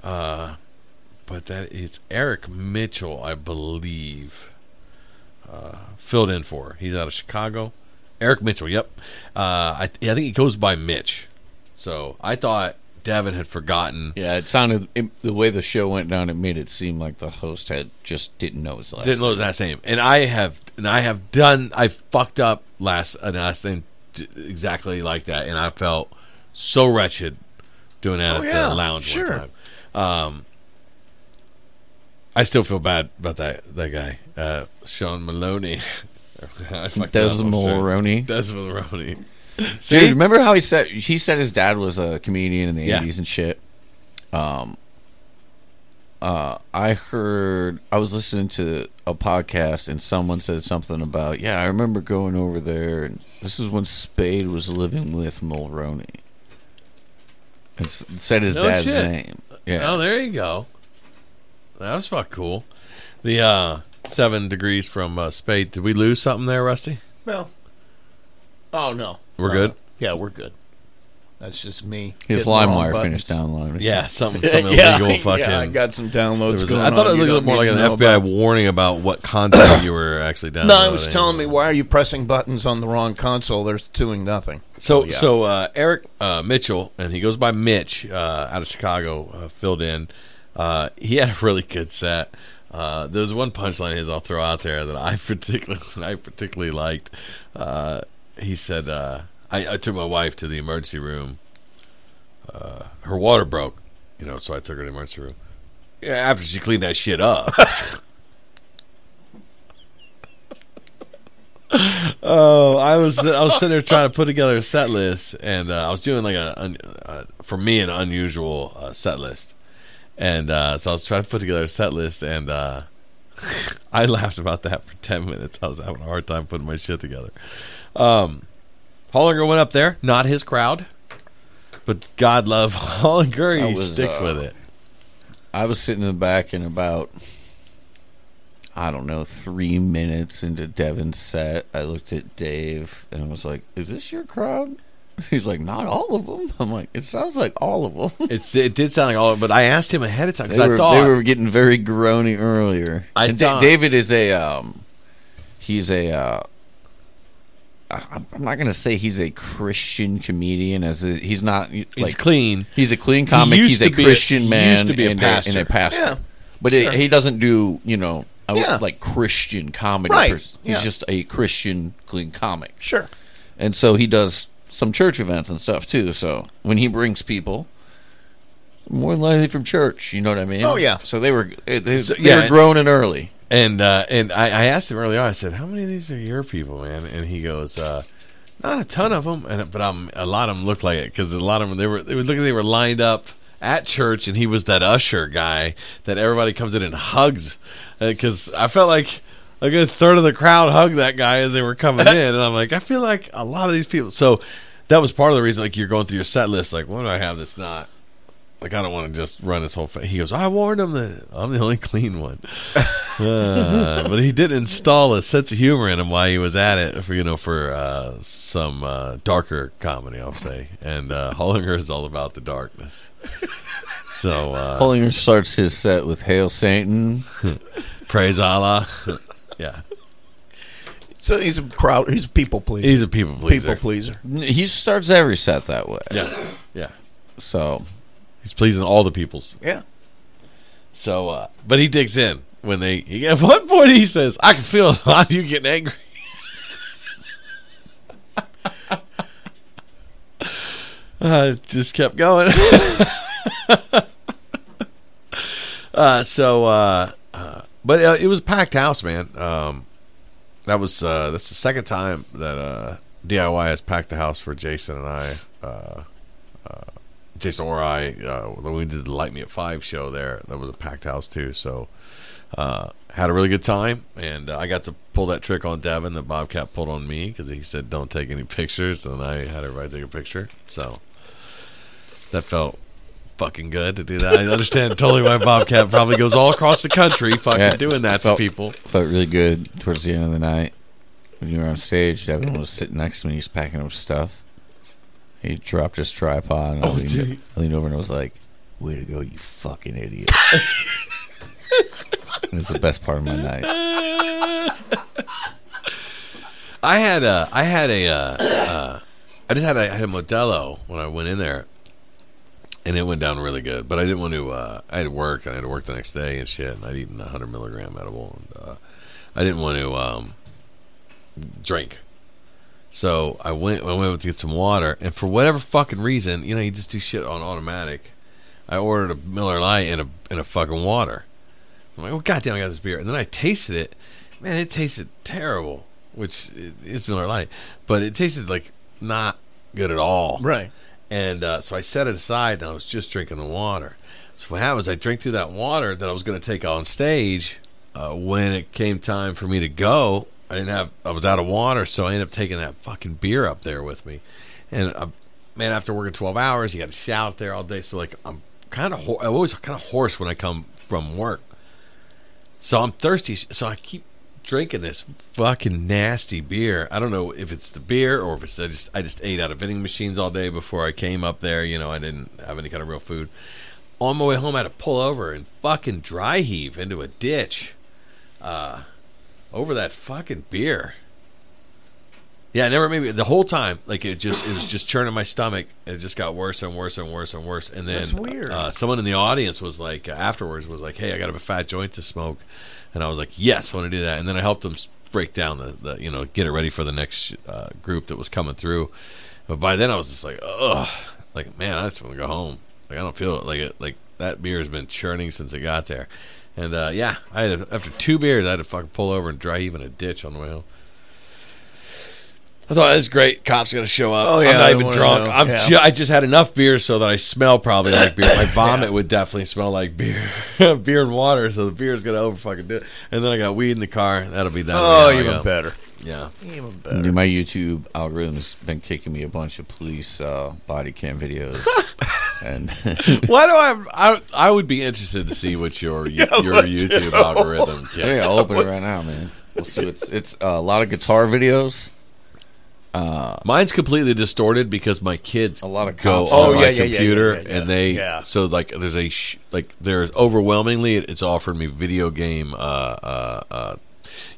Speaker 2: uh, but that is Eric Mitchell, I believe. Uh, filled in for. He's out of Chicago. Eric Mitchell. Yep. Uh, I I think he goes by Mitch. So I thought Devin had forgotten.
Speaker 3: Yeah, it sounded it, the way the show went down. It made it seem like the host had just didn't know his last.
Speaker 2: Didn't know his last name, and I have and I have done. I fucked up last a last name exactly like that, and I felt so wretched doing that
Speaker 1: Oh,
Speaker 2: at
Speaker 1: yeah,
Speaker 2: the lounge
Speaker 1: sure.
Speaker 2: one time. Um, I still feel bad about that that guy, uh, Sean Maloney. Des Maloney.
Speaker 3: Des
Speaker 2: I'm sorry.
Speaker 3: Mulroney.
Speaker 2: Des Mulroney.
Speaker 3: Dude, remember how he said he said his dad was a comedian in the
Speaker 2: Yeah.
Speaker 3: eighties and shit. Um, uh, I heard I was listening to a podcast and someone said something about yeah I remember going over there and this is when Spade was living with Mulroney. And s- said his
Speaker 2: No
Speaker 3: dad's
Speaker 2: shit.
Speaker 3: name. Yeah.
Speaker 2: Oh, there you go. That was fuck cool. The uh, seven degrees from uh, Spade. Did we lose something there, Rusty?
Speaker 1: Well, oh no,
Speaker 2: We're
Speaker 1: Uh,
Speaker 2: good?
Speaker 1: Yeah, we're good. That's just me.
Speaker 3: His
Speaker 1: hitting the wrong
Speaker 3: LimeWire
Speaker 1: buttons.
Speaker 3: finished downloading.
Speaker 2: Yeah, something, some
Speaker 1: yeah,
Speaker 2: illegal fucking.
Speaker 1: yeah, I got some
Speaker 2: there
Speaker 1: downloads
Speaker 2: was a-
Speaker 1: going
Speaker 2: I thought
Speaker 1: on
Speaker 2: it
Speaker 1: you
Speaker 2: looked
Speaker 1: don't
Speaker 2: more like
Speaker 1: need
Speaker 2: an
Speaker 1: to know
Speaker 2: FBI
Speaker 1: about.
Speaker 2: warning about what content you were actually downloading.
Speaker 1: No, it was telling me why are you pressing buttons on the wrong console? There's doing nothing.
Speaker 2: So,
Speaker 1: yeah.
Speaker 2: so uh, Eric uh, Mitchell, and he goes by Mitch, uh, out of Chicago, uh, filled in. Uh, he had a really good set. Uh, there was one punchline of his I'll throw out there that I particularly I particularly liked. Uh, he said, uh, I, "I took my wife to the emergency room. Uh, her water broke, you know, so I took her to the emergency room. Yeah, after she cleaned that shit up." Oh, I was I was sitting there trying to put together a set list, and uh, I was doing like a, un, uh, for me an unusual uh, set list, and uh, so I was trying to put together a set list, and uh, I laughed about that for ten minutes. I was having a hard time putting my shit together. Um, Hollinger went up there, not his crowd, but God love Hollinger, he
Speaker 3: was,
Speaker 2: sticks
Speaker 3: uh,
Speaker 2: with it.
Speaker 3: I was sitting in the back and about I don't know, three minutes into Devin's set, I looked at Dave and I was like, "Is this your crowd?" He's like, "Not all of them." I'm like, "It sounds like all of them."
Speaker 2: It's it did sound like all, of them, but I asked him ahead of time because I thought
Speaker 3: they were getting very groany earlier.
Speaker 2: I
Speaker 3: and
Speaker 2: thought-
Speaker 3: David is a um, he's a uh, I'm not gonna say he's a Christian comedian, as a, he's not
Speaker 2: he's
Speaker 3: like
Speaker 2: clean.
Speaker 3: He's a clean comic.
Speaker 2: used
Speaker 3: He's a
Speaker 2: to be a-
Speaker 3: Christian
Speaker 2: he
Speaker 3: man
Speaker 2: used to be a
Speaker 3: and,
Speaker 2: pastor.
Speaker 3: and a pastor.
Speaker 1: Yeah,
Speaker 3: but
Speaker 1: sure.
Speaker 3: it, he doesn't do you know I
Speaker 1: Yeah.
Speaker 3: like Christian comedy.
Speaker 1: Right,
Speaker 3: pers- He's
Speaker 1: yeah.
Speaker 3: just a Christian clean comic,
Speaker 1: sure.
Speaker 3: and so he does some church events and stuff too. So when he brings people. More than likely from church, you know what I mean?
Speaker 1: Oh, yeah.
Speaker 3: So they were they, they,
Speaker 2: So-
Speaker 3: they
Speaker 2: yeah,
Speaker 3: were
Speaker 2: and-
Speaker 3: groaning early.
Speaker 2: And uh, and I, I asked him earlier. I said, "How many of these are your people, man?" And he goes, uh, "Not a ton of them, and but um, a lot of them look like it because a lot of them they were they were looking they were lined up at church, and he was that usher guy that everybody comes in and hugs because I felt like." A good third of the crowd hugged that guy as they were coming in, and I'm like, I feel like a lot of these people. So that was part of the reason. Like you're going through your set list, like, what do I have that's not like I don't want to just run his whole thing. He goes, I warned him that I'm the only clean one. Uh, but he did install a sense of humor in him while he was at it for you know for uh, some uh, darker comedy, I'll say. And uh, Hollinger is all about the darkness. So uh,
Speaker 3: Hollinger starts his set with "Hail Satan."
Speaker 2: praise Allah. yeah,
Speaker 1: So he's a crowd. He's a people pleaser.
Speaker 2: he's a people pleaser.
Speaker 1: people pleaser.
Speaker 3: He starts every set that way.
Speaker 2: Yeah, yeah.
Speaker 3: So
Speaker 2: He's pleasing all the peoples.
Speaker 1: Yeah.
Speaker 2: So, uh, but he digs in when they. He, at one point, he says, "I can feel a lot of you getting angry." uh, just kept going. uh, so, uh, uh, but uh, it was a packed house, man. Um, that was uh, that's the second time that uh, DIY has packed the house for Jason and I. Uh, uh, Jason or I, uh, when we did the Light Me at Five show there, that was a packed house too. So, uh, had a really good time, and uh, I got to pull that trick on Devin that Bobcat pulled on me because he said don't take any pictures, and I had everybody take a picture. So that felt fucking good to do that. I understand totally why Bobcat probably goes all across the country fucking
Speaker 3: Yeah,
Speaker 2: doing that
Speaker 3: felt-
Speaker 2: to people.
Speaker 3: Felt really good towards the end of the night when you were on stage. Devin was sitting next to me. He's packing up stuff. He dropped his tripod. And I,
Speaker 2: Oh,
Speaker 3: leaned. I leaned over and I was like, "Way to go, you fucking idiot!" it was the best part of my night.
Speaker 2: I had a, I had a, uh, uh, I just had a, I had a Modelo when I went in there, and it went down really good. But I didn't want to. Uh, I had to work, and I had to work the next day and shit. And I'd eaten a hundred milligram edible, and uh, I didn't want to um, drink. So I went. I went to get some water, and for whatever fucking reason, you know, you just do shit on automatic. I ordered a Miller Lite and a and a fucking water. I'm like, oh goddamn, I got this beer, and then I tasted it. Man, it tasted terrible. Which it- it's Miller Lite, but it tasted like not good at all.
Speaker 1: Right.
Speaker 2: And uh, so I set it aside, and I was just drinking the water. So what happened was I drank through that water that I was going to take on stage. Uh, when it came time for me to go, I didn't have. I was out of water, so I ended up taking that fucking beer up there with me. And uh, man, after working twelve hours, you got to shout there all day. So like, I'm kind of. Ho- I'm always kind of hoarse when I come from work. So I'm thirsty. So I keep drinking this fucking nasty beer. I don't know if it's the beer or if it's I just I just ate out of vending machines all day before I came up there. You know, I didn't have any kind of real food. On my way home, I had to pull over and fucking dry heave into a ditch, uh, over that fucking beer. Yeah, it never maybe the whole time. Like it just it was just churning my stomach. and It just got worse and worse and worse and worse. And then
Speaker 1: That's weird.
Speaker 2: Uh, someone in the audience was like afterwards was like, "Hey, I got a fat joint to smoke," and I was like, "Yes, I want to do that." And then I helped them break down the, the you know get it ready for the next uh, group that was coming through. But by then I was just like, "Ugh," like man, I just want to go home. Like I don't feel it. Like it like that beer has been churning since it got there. And uh, yeah, I had to, after two beers, I had to fucking pull over and drive even a ditch on the way home. I thought that's great. Cops gonna show up.
Speaker 1: Oh, yeah,
Speaker 2: I'm not
Speaker 1: they
Speaker 2: even drunk. I'm
Speaker 1: Yeah.
Speaker 2: ju- I just had enough beer so that I smell probably like beer. My vomit would definitely smell like beer, beer and water. So the beer's gonna over fucking do it. And then I got weed in the car. That'll be that.
Speaker 1: Oh,
Speaker 2: yeah,
Speaker 1: even
Speaker 2: yeah.
Speaker 1: better.
Speaker 2: Yeah.
Speaker 1: Even
Speaker 3: Dude,
Speaker 1: better.
Speaker 3: my YouTube algorithm's been kicking me a bunch of police uh, body cam videos, and
Speaker 2: Why do I, I? I would be interested to see what your your YouTube algorithm.
Speaker 3: yeah,
Speaker 2: Yeah.
Speaker 3: I'll open it right now, man. We'll see what's it's uh, a lot of guitar videos.
Speaker 2: Mine's completely distorted because my kids
Speaker 3: A lot of
Speaker 2: go
Speaker 3: cops.
Speaker 2: on
Speaker 1: Oh,
Speaker 2: my
Speaker 1: yeah, yeah, yeah,
Speaker 2: computer
Speaker 1: yeah, yeah, yeah.
Speaker 2: and they
Speaker 1: Yeah.
Speaker 2: so like there's a sh- like there's overwhelmingly it's offered me video game uh uh uh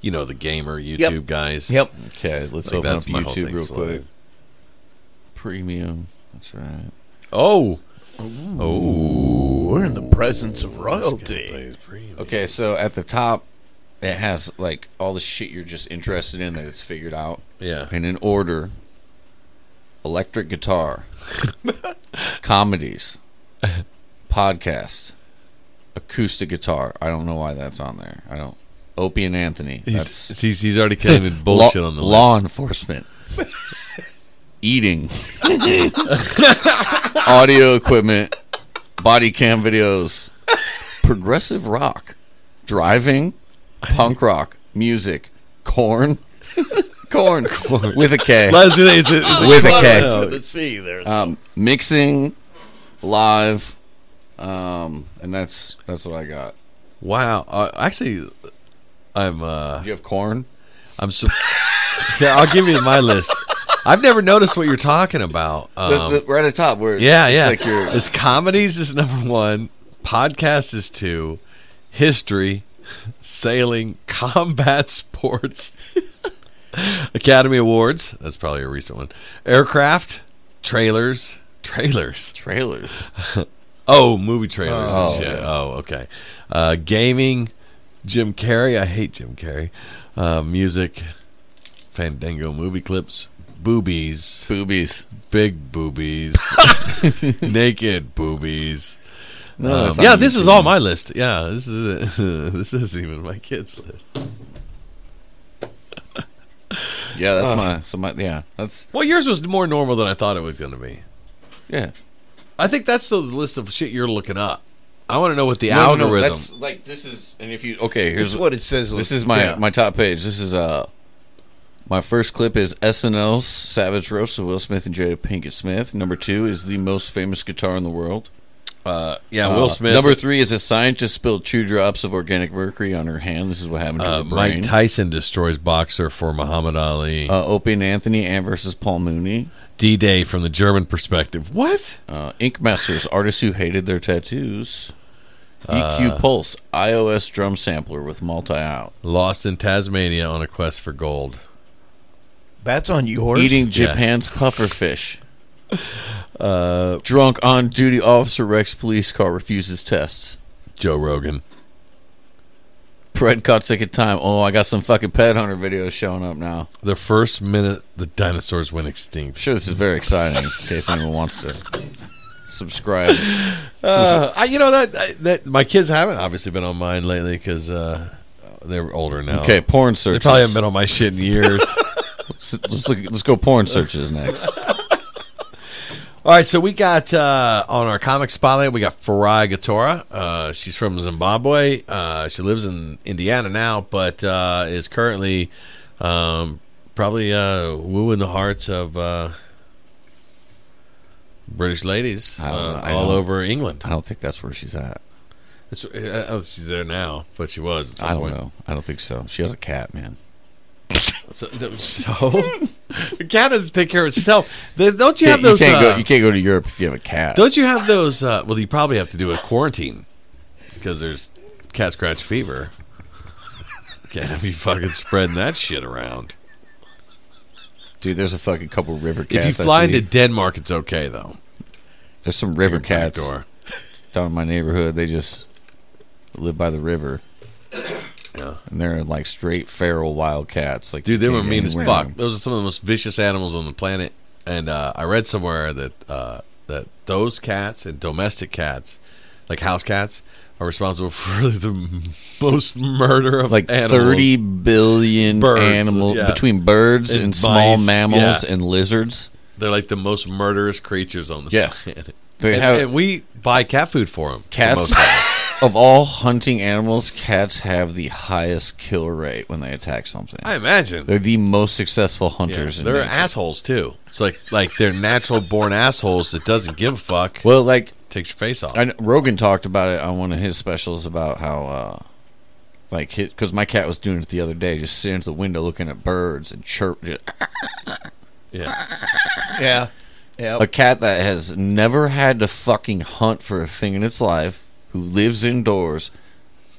Speaker 2: you know the gamer YouTube guys
Speaker 1: Yep.
Speaker 3: Okay, let's
Speaker 2: Like,
Speaker 3: open up
Speaker 2: that's my whole
Speaker 3: YouTube real
Speaker 2: so-
Speaker 3: quick. Premium. That's right.
Speaker 2: oh oh
Speaker 1: We're in the presence of royalty.
Speaker 3: Okay, so at the top, it has like all the shit you're just interested in that it's figured out,
Speaker 2: yeah
Speaker 3: and in order: electric guitar, comedies, podcast, acoustic guitar. I don't know why that's on there. I don't. Opie and Anthony. That's
Speaker 2: he's, he's he's already claiming bullshit
Speaker 3: law,
Speaker 2: on the
Speaker 3: law enforcement. Eating, audio equipment, body cam videos, progressive rock, driving, punk rock, music, corn, corn, corn with a K,
Speaker 2: list. Leslie, is it, is
Speaker 3: with a
Speaker 2: clever?
Speaker 3: K,
Speaker 2: No.
Speaker 1: With the C there.
Speaker 3: um, mixing, live, um, and that's that's what I got.
Speaker 2: Wow, uh, actually, I'm uh
Speaker 3: You have corn.
Speaker 2: I'm so yeah. I'll give you my list. I've never noticed what you're talking about. Um,
Speaker 3: the- right at the top, where
Speaker 2: Yeah,
Speaker 3: it's
Speaker 2: yeah.
Speaker 3: like
Speaker 2: it's comedies is number one. Podcast is two. History, sailing, combat sports, Academy Awards. That's probably a recent one. Aircraft, trailers, trailers.
Speaker 3: trailers.
Speaker 2: Oh, movie trailers.
Speaker 3: Oh, yeah.
Speaker 2: Oh, okay. Uh, gaming, Jim Carrey. I hate Jim Carrey. Uh, music, Fandango movie clips, boobies,
Speaker 3: Boobies.
Speaker 2: big boobies, naked boobies.
Speaker 3: No,
Speaker 2: Um, yeah, this is all my list. Yeah, this is this isn't even my kids' list.
Speaker 3: Yeah,
Speaker 2: Uh.
Speaker 3: that's my. So my. Yeah, that's.
Speaker 2: Well, yours was more normal than I thought it was going to be.
Speaker 3: Yeah.
Speaker 2: I think that's the list of shit you're looking up. I want to know what the
Speaker 3: No, no, no,
Speaker 2: algorithm.
Speaker 3: that's like this is. And if you okay, here's
Speaker 1: Here's what it says.
Speaker 3: This is my
Speaker 1: Yeah.
Speaker 3: my top page. This is uh my first clip is SNL's Savage Roast of Will Smith and Jada Pinkett Smith. Number two is the most famous guitar in the world.
Speaker 2: uh, yeah,
Speaker 3: Uh,
Speaker 2: Will Smith.
Speaker 3: Number three is a scientist spilled two drops of organic mercury on her hand. This is what happened to
Speaker 2: uh,
Speaker 3: her brain.
Speaker 2: Mike Tyson destroys boxer for Muhammad Ali.
Speaker 3: uh, Opie and Anthony Ant versus Paul Mooney.
Speaker 2: D Day from the German perspective. What?
Speaker 3: Uh, Ink Masters, artists who hated their tattoos.
Speaker 2: Uh,
Speaker 3: EQ Pulse, iOS drum sampler with multi out.
Speaker 2: Lost in Tasmania on a quest for gold.
Speaker 1: That's on yours.
Speaker 3: Eating Japan's pufferfish.
Speaker 2: Uh,
Speaker 3: Drunk on duty officer wrecks police car refuses tests.
Speaker 2: Joe Rogan.
Speaker 3: Fred caught sick of time. Oh, I got some fucking pet hunter videos showing up now.
Speaker 2: The first minute the dinosaurs went extinct.
Speaker 3: Sure this is very exciting in case anyone wants to subscribe.
Speaker 2: Uh, I, you know that I- that my kids haven't obviously been on mine lately because uh, they're older now.
Speaker 3: Okay, porn
Speaker 2: search.
Speaker 3: they
Speaker 2: probably haven't been on my shit in years.
Speaker 3: let's, let's, look, let's go porn searches next.
Speaker 2: All right, so we got uh, on our comic spotlight, we got Farai Gotara. Uh, she's from Zimbabwe. Uh, she lives in Indiana now, but uh, is currently um, probably uh, wooing the hearts of uh, British ladies uh, all over England.
Speaker 3: I don't think that's where she's at.
Speaker 2: It's, uh, oh, she's there now, but she was.
Speaker 3: I don't
Speaker 2: point.
Speaker 3: know. I don't think so. She has a cat, man.
Speaker 2: So, so the cat doesn't take care of itself. Don't you have those?
Speaker 3: you can't
Speaker 2: uh,
Speaker 3: go. You can't go to Europe if you have a cat.
Speaker 2: Don't you have those? Uh, well, you probably have to do a quarantine because there's cat scratch fever. Can't you fucking spreading that shit around.
Speaker 3: Dude, there's a fucking couple river cats.
Speaker 2: If
Speaker 3: you
Speaker 2: fly into Denmark, it's okay though.
Speaker 3: there's some river cats down in my neighborhood. They just live by the river.
Speaker 2: Yeah.
Speaker 3: And they're like straight feral wildcats. Like
Speaker 2: Dude, they were mean as fuck.
Speaker 3: them.
Speaker 2: Those are some of the most vicious animals on the planet. And uh, I read somewhere that uh, that those cats and domestic cats, like house cats, are responsible for the most murder of
Speaker 3: Like
Speaker 2: animals.
Speaker 3: thirty billion
Speaker 2: Birds,
Speaker 3: animals
Speaker 2: yeah.
Speaker 3: between birds
Speaker 2: And
Speaker 3: and, small
Speaker 2: mice,
Speaker 3: mammals
Speaker 2: yeah.
Speaker 3: and lizards.
Speaker 2: They're like the most murderous creatures on the
Speaker 3: Yeah.
Speaker 2: planet.
Speaker 3: They
Speaker 2: and,
Speaker 3: have
Speaker 2: and we buy cat food for them.
Speaker 3: cats of all hunting animals. Cats have the highest kill rate when they attack something.
Speaker 2: I imagine.
Speaker 3: They're the most successful hunters. in the world.
Speaker 2: they're
Speaker 3: nature.
Speaker 2: assholes too. It's like like they're natural born assholes that doesn't give a fuck.
Speaker 3: Well, like
Speaker 2: Takes your face off.
Speaker 3: I know, Rogan talked about it on one of his specials about how, uh, like, because my cat was doing it the other day, just sitting at the window looking at birds and chirp. Just,
Speaker 2: yeah.
Speaker 1: Yeah. Yeah.
Speaker 3: a cat that has never had to fucking hunt for a thing in its life, who lives indoors,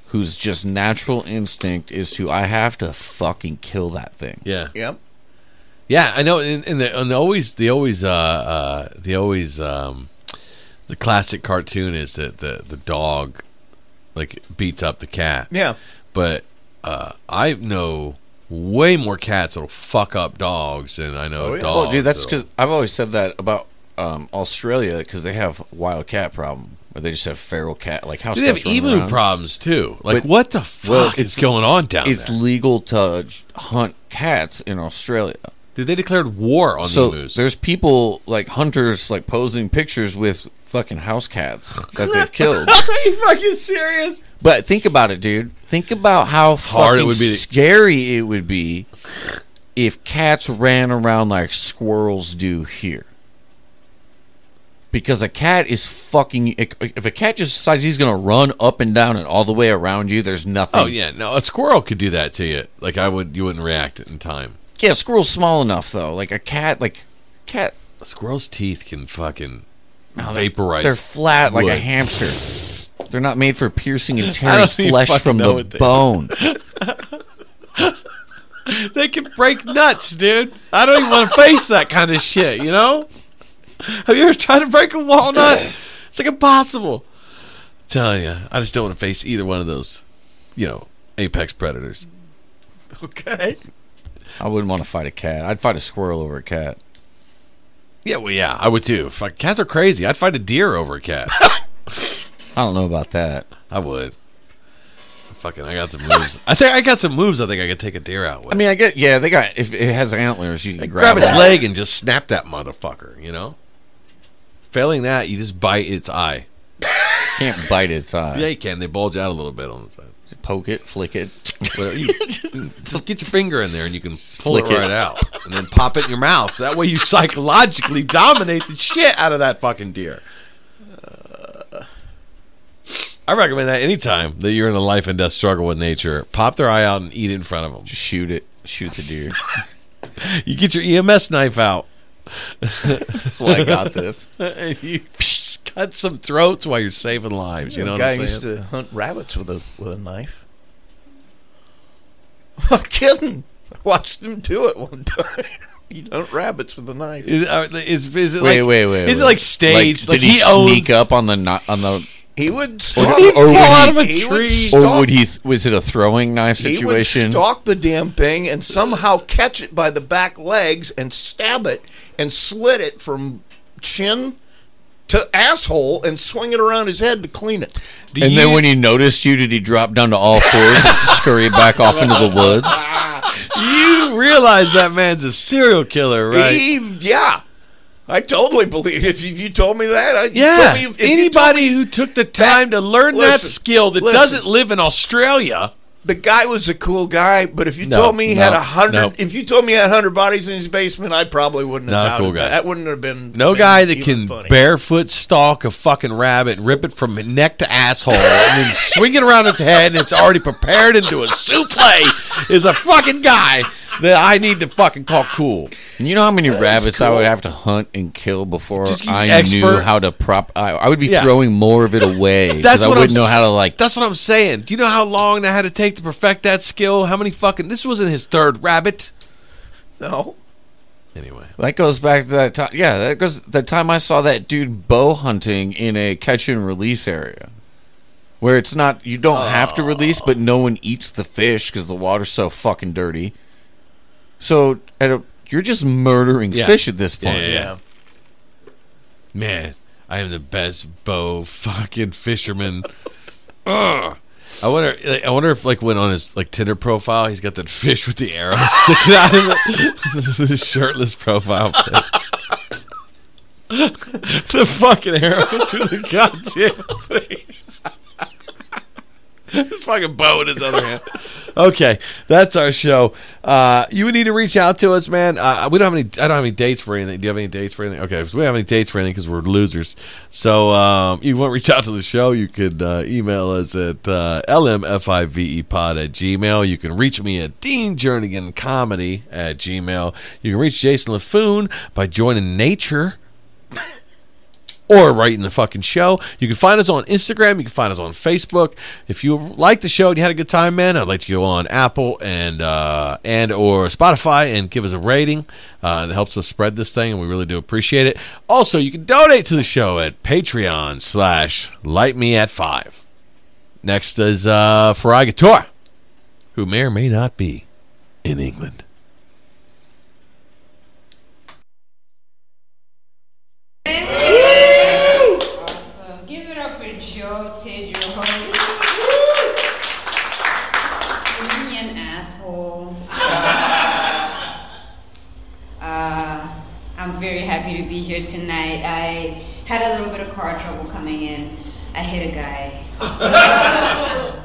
Speaker 3: whose just natural instinct is to, I have to fucking kill that thing.
Speaker 2: Yeah.
Speaker 1: Yep.
Speaker 2: Yeah, I know. And, and, the, and the always, the always, uh, uh, the always, um, the classic cartoon is that the the dog, like, beats up the cat.
Speaker 1: Yeah.
Speaker 2: But uh, I know way more cats that'll fuck up dogs than I know
Speaker 1: Oh, yeah.
Speaker 2: dogs.
Speaker 3: Oh, dude, that's
Speaker 2: that'll-
Speaker 3: because I've always said that about um, Australia because they have wild cat problem where they just have feral cat like house
Speaker 2: They have emu
Speaker 3: around.
Speaker 2: problems too. Like,
Speaker 3: But-
Speaker 2: what the fuck
Speaker 3: well,
Speaker 2: is going on down
Speaker 3: It's
Speaker 2: there?
Speaker 3: It's legal to hunt cats in Australia.
Speaker 2: Dude, they declared war on
Speaker 3: so
Speaker 2: emus.
Speaker 3: there's people like hunters like posing pictures with fucking house cats that they've killed.
Speaker 2: Are you fucking serious?
Speaker 3: But think about it, dude. Think about how
Speaker 2: Hard it
Speaker 3: fucking
Speaker 2: would be to-
Speaker 3: scary it would be if cats ran around like squirrels do here. Because a cat is fucking. If a cat just decides he's gonna run up and down and all the way around you, there's nothing.
Speaker 2: Oh yeah, no, a squirrel could do that to you. Like I would, you wouldn't react in time.
Speaker 3: yeah. Squirrel's small enough though. Like a cat, like cat.
Speaker 2: A squirrel's teeth can fucking
Speaker 3: no, they're-
Speaker 2: vaporize.
Speaker 3: They're flat like a hamster. They're not made for piercing and tearing flesh from the bone.
Speaker 2: They can break nuts, dude. I don't even want to face that kind of shit. You know? Have you ever tried to break a walnut? It's like impossible. I'm telling you, I just don't want to face either one of those. You know, apex predators.
Speaker 1: Okay.
Speaker 3: I wouldn't want to fight a cat. I'd fight a squirrel over a cat.
Speaker 2: Yeah, well, yeah, I would too. Fuck, cats are crazy. I'd fight a deer over a cat.
Speaker 3: I don't know about that.
Speaker 2: I would. Fucking, I got some moves. I think I got some moves. I think I could take a deer out with.
Speaker 3: I mean, I get yeah. They got if it has antlers, you can
Speaker 2: grab
Speaker 3: grab,
Speaker 2: its
Speaker 3: it.
Speaker 2: leg and just snap that motherfucker. You know. Failing that, you just bite its eye.
Speaker 3: Can't bite its eye.
Speaker 2: Yeah, you can. They bulge out a little bit on the side.
Speaker 3: Poke it, flick it.
Speaker 2: Whatever. You, just get your finger in there and you can pull
Speaker 3: Flick
Speaker 2: it
Speaker 3: it.
Speaker 2: right out, and then pop it in your mouth. That way, you psychologically dominate the shit out of that fucking deer. I recommend that anytime that you're in a life and death struggle with nature. Pop their eye out and eat it in front of them.
Speaker 3: Just shoot it. Shoot the deer.
Speaker 2: You get your EMS knife out.
Speaker 3: That's why I got this.
Speaker 2: you cut some throats while you're saving lives. You know
Speaker 1: guy
Speaker 2: I'm
Speaker 1: used to hunt rabbits with a with a knife. I'm kidding. I watched him do it one time. He'd hunt rabbits with a knife.
Speaker 2: Is, is, is it
Speaker 3: Wait,
Speaker 2: like,
Speaker 3: wait, wait.
Speaker 2: Is it like staged? Like,
Speaker 3: did he,
Speaker 2: owns,
Speaker 3: sneak up on the on the
Speaker 1: He would stalk.
Speaker 3: Or- or would
Speaker 2: fall
Speaker 3: he-
Speaker 2: out of a
Speaker 1: he would
Speaker 2: tree?
Speaker 1: stalk-
Speaker 3: or would he? Was it a throwing knife situation?
Speaker 1: He would stalk the damn thing and somehow catch it by the back legs and stab it and slit it from chin to asshole and swing it around his head to clean it.
Speaker 2: Do
Speaker 3: and
Speaker 2: you-
Speaker 3: then when he noticed you, did he drop down to all fours and scurry back off into the woods?
Speaker 2: you realize that man's a serial killer, right?
Speaker 1: He, yeah. I totally believe if you, you told me that. I,
Speaker 2: yeah.
Speaker 1: told me if- if you told
Speaker 2: Anybody who took the time to learn that skill that
Speaker 1: listen.
Speaker 2: doesn't live in Australia.
Speaker 1: the guy was a cool guy, but if you
Speaker 2: No,
Speaker 1: told me he
Speaker 2: no,
Speaker 1: had a hundred,
Speaker 2: no.
Speaker 1: if you told me he had a hundred bodies in his basement, I probably wouldn't have
Speaker 2: Not cool guy.
Speaker 1: that. That wouldn't have been
Speaker 2: No
Speaker 1: been
Speaker 2: guy that can
Speaker 1: funny.
Speaker 2: barefoot stalk a fucking rabbit and rip it from neck to asshole and then swing it around its head and it's already prepared into a souffle is a fucking guy that I need to fucking call cool.
Speaker 3: You know how many rabbits I would have to hunt and kill before
Speaker 2: Just
Speaker 3: I knew how to prop? I, I would be
Speaker 2: Yeah.
Speaker 3: throwing more of it away because
Speaker 2: That's
Speaker 3: I
Speaker 2: what
Speaker 3: wouldn't
Speaker 2: I'm
Speaker 3: know how to like.
Speaker 2: That's what I'm saying. Do you know how long that had to take to perfect that skill? How many fucking? This wasn't his third rabbit.
Speaker 1: No,
Speaker 2: Anyway,
Speaker 3: That goes back to that time. Yeah, that goes the time I saw that dude bow hunting in a catch and release area, where it's not you don't have to release, but no one eats the fish because the water's so fucking dirty. So at a, you're just murdering
Speaker 2: Yeah.
Speaker 3: fish at this point.
Speaker 2: yeah, yeah. man, I am the best bow fucking fisherman. Ugh. I wonder. like, I wonder if, like, when on his like Tinder profile, he's got that fish with the arrow sticking out of it. his shirtless profile pic. the fucking arrow through the goddamn thing. his fucking bow in his other hand. Okay, that's our show. Uh, you would need to reach out to us, man. Uh, we don't have any. I don't have any dates for anything. Do you have any dates for anything? Okay, so we don't have any dates for anything because we're losers. So um, you want to reach out to the show? You could uh, email us at uh, lmfivepod at gmail. You can reach me at Dean Jernigan Comedy at gmail. You can reach Jason LaFoon by joining Nature or write in the fucking show. You can find us on Instagram. You can find us on Facebook. If you like the show and you had a good time, man, I'd like to go on Apple and uh, and or Spotify and give us a rating. Uh, it helps us spread this thing, and we really do appreciate it. Also, you can donate to the show at Patreon slash Light Me at Five. Next is uh, Farai Gator, who may or may not be in England.
Speaker 7: Awesome. Give it up for Joe Tid, your host. Is he an asshole? Uh, I'm very happy to be here tonight. I had a little bit of car trouble coming in. I hit a guy.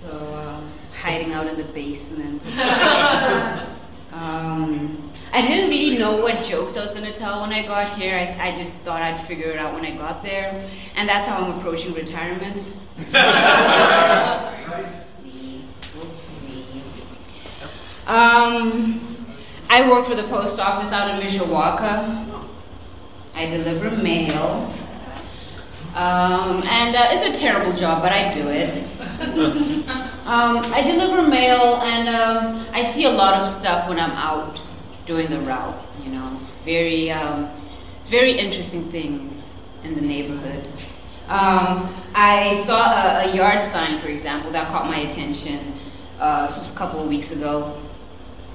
Speaker 7: so, um, hiding out in the basement. Um, I didn't really know what jokes I was gonna tell when I got here. I, I just thought I'd figure it out when I got there, and that's how I'm approaching retirement. we'll see. We'll see. Um, I work for the post office out in Mishawaka. I deliver mail. Um, and uh, it's a terrible job, but I do it. Um, I deliver mail, and um, I see a lot of stuff when I'm out doing the route. You know, it's very, um, very interesting things in the neighborhood. Um, I saw a, a yard sign, for example, that caught my attention. Uh, this was a couple of weeks ago.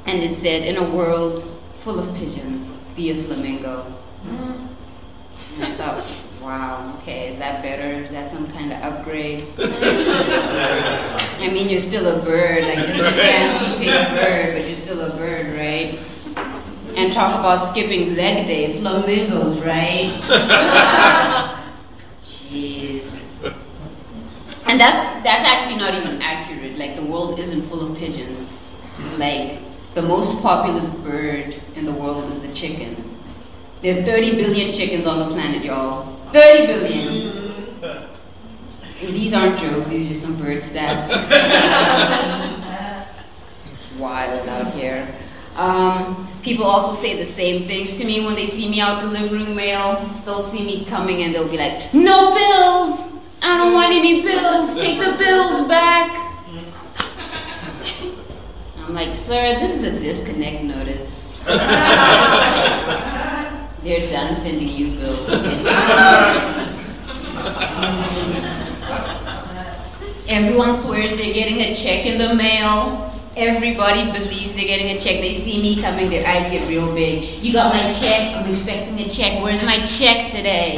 Speaker 7: and it said, "In a world full of pigeons, be a flamingo." And I thought, wow, okay, is that better? Is that some kind of upgrade? I mean, you're still a bird, like just a fancy pink bird, but you're still a bird, right? And talk about skipping leg day, flamingos, right? Jeez. And that's that's actually not even accurate. Like the world isn't full of pigeons. Like the most populous bird in the world is the chicken. There are 30 billion chickens on the planet, y'all. 30 billion. These aren't jokes, these are just some bird stats. It's wild out here. Um, people also say the same things to me when they see me out delivering mail. They'll see me coming and they'll be like, No bills! I don't want any bills! Take the bills back! I'm like, Sir, this is a disconnect notice. They're done sending you bills. Everyone swears they're getting a check in the mail. Everybody believes they're getting a check. They see me coming, their eyes get real big. You got my check? I'm expecting a check. Where's my check today?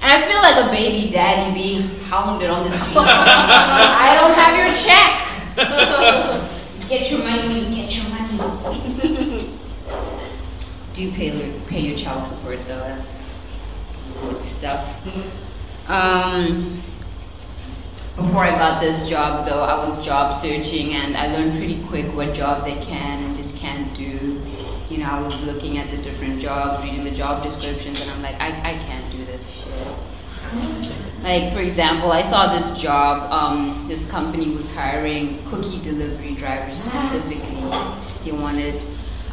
Speaker 7: And I feel like a baby daddy being hounded on the street. I don't have your check. get your money get your money. Do pay your, pay your child support though? That's good stuff. Um, before I got this job, though, I was job searching and I learned pretty quick what jobs I can and just can't do. You know, I was looking at the different jobs, reading the job descriptions, and I'm like, I, I can't do this shit. Like, for example, I saw this job, um, this company was hiring cookie delivery drivers specifically. They wanted,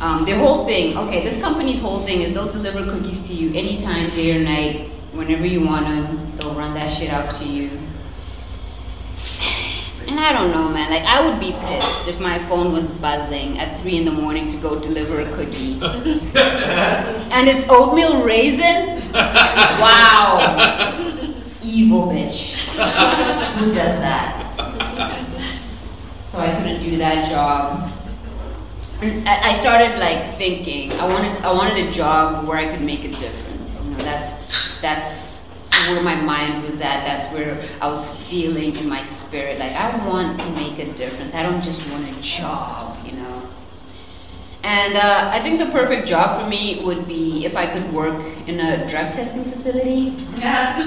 Speaker 7: um, their whole thing, okay, this company's whole thing is they'll deliver cookies to you anytime, day or night, whenever you want them. They'll run that shit out to you. And I don't know, man. Like, I would be pissed if my phone was buzzing at 3 in the morning to go deliver a cookie. and it's oatmeal raisin? Wow. Evil bitch. Who does that? So I couldn't do that job. I started like thinking I wanted I wanted a job where I could make a difference. You know, that's that's where my mind was at. That's where I was feeling in my spirit. Like I want to make a difference. I don't just want a job, you know. And uh, I think the perfect job for me would be if I could work in a drug testing facility. Yeah.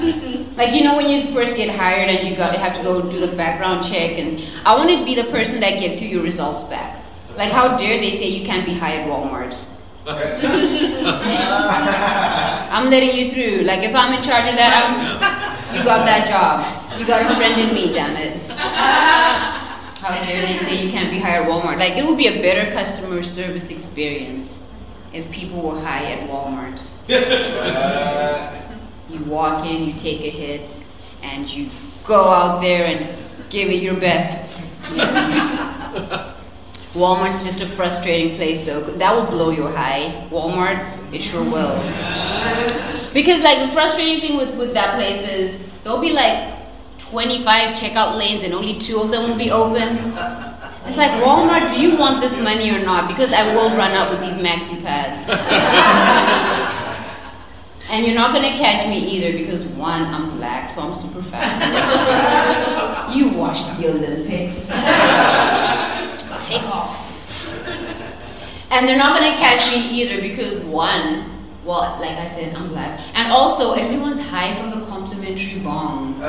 Speaker 7: like you know when you first get hired and you got have to go do the background check, and I want to be the person that gets you your results back. Like how dare they say you can't be high at Walmart? I'm letting you through. Like if I'm in charge of that, I'm, you got that job. You got a friend in me, damn it. How dare they say you can't be high at Walmart? Like it would be a better customer service experience if people were high at Walmart. You walk in, you take a hit, and you go out there and give it your best. Walmart's just a frustrating place though. That will blow your high. Walmart, it sure will. Because like the frustrating thing with, with that place is there'll be like 25 checkout lanes and only two of them will be open. It's like Walmart, do you want this money or not? Because I will run out with these maxi pads. and you're not gonna catch me either because one, I'm black, so I'm super fast. you watched the Olympics. Take off. And they're not gonna catch me either because one, well, like I said, I'm black. And also, everyone's high from the complimentary bong.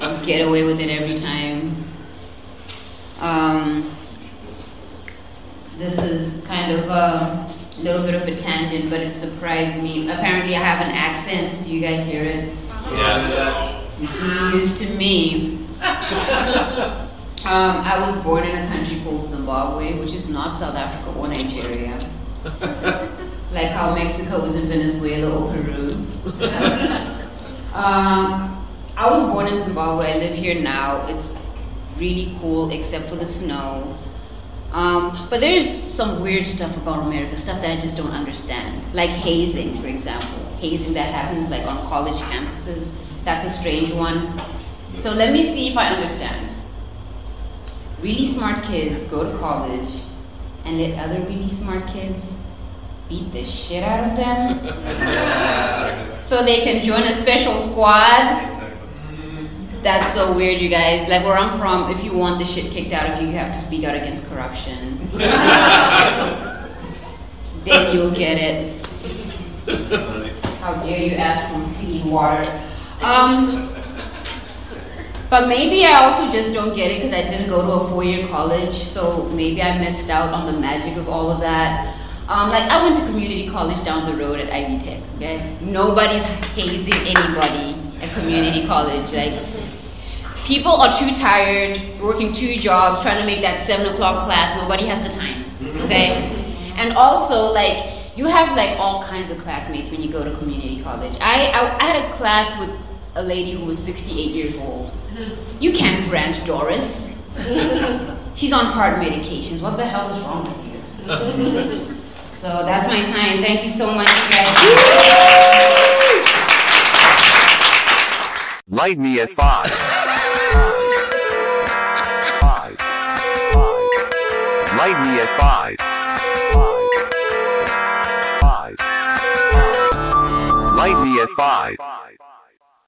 Speaker 7: I'll get away with it every time. Um, this is kind of a little bit of a tangent, but it surprised me. Apparently, I have an accent. Do you guys hear it?
Speaker 1: Yes.
Speaker 7: It's news to me. Um, I was born in a country called Zimbabwe, which is not South Africa or Nigeria. like how Mexico was in Venezuela or Peru. um, I was born in Zimbabwe. I live here now. It's really cool, except for the snow. Um, but there's some weird stuff about America, stuff that I just don't understand. Like hazing, for example. Hazing that happens like on college campuses. That's a strange one. So let me see if I understand. Really smart kids go to college and let other really smart kids beat the shit out of them so they can join a special squad. That's so weird, you guys. Like where I'm from, if you want the shit kicked out of you, you have to speak out against corruption. then you'll get it. How dare you ask for clean water? Um, but maybe I also just don't get it because I didn't go to a four-year college, so maybe I missed out on the magic of all of that. Um, like I went to community college down the road at Ivy Tech. Okay, nobody's hazing anybody at community college. Like people are too tired, working two jobs, trying to make that seven o'clock class. Nobody has the time. Okay, and also like you have like all kinds of classmates when you go to community college. I I, I had a class with a lady who was 68 years old. You can't brand Doris. She's on hard medications. What the hell is wrong with you? So that's my time. Thank you so much, guys.
Speaker 4: Light me at. Five. Light me at five. Five. Five. Light me at five.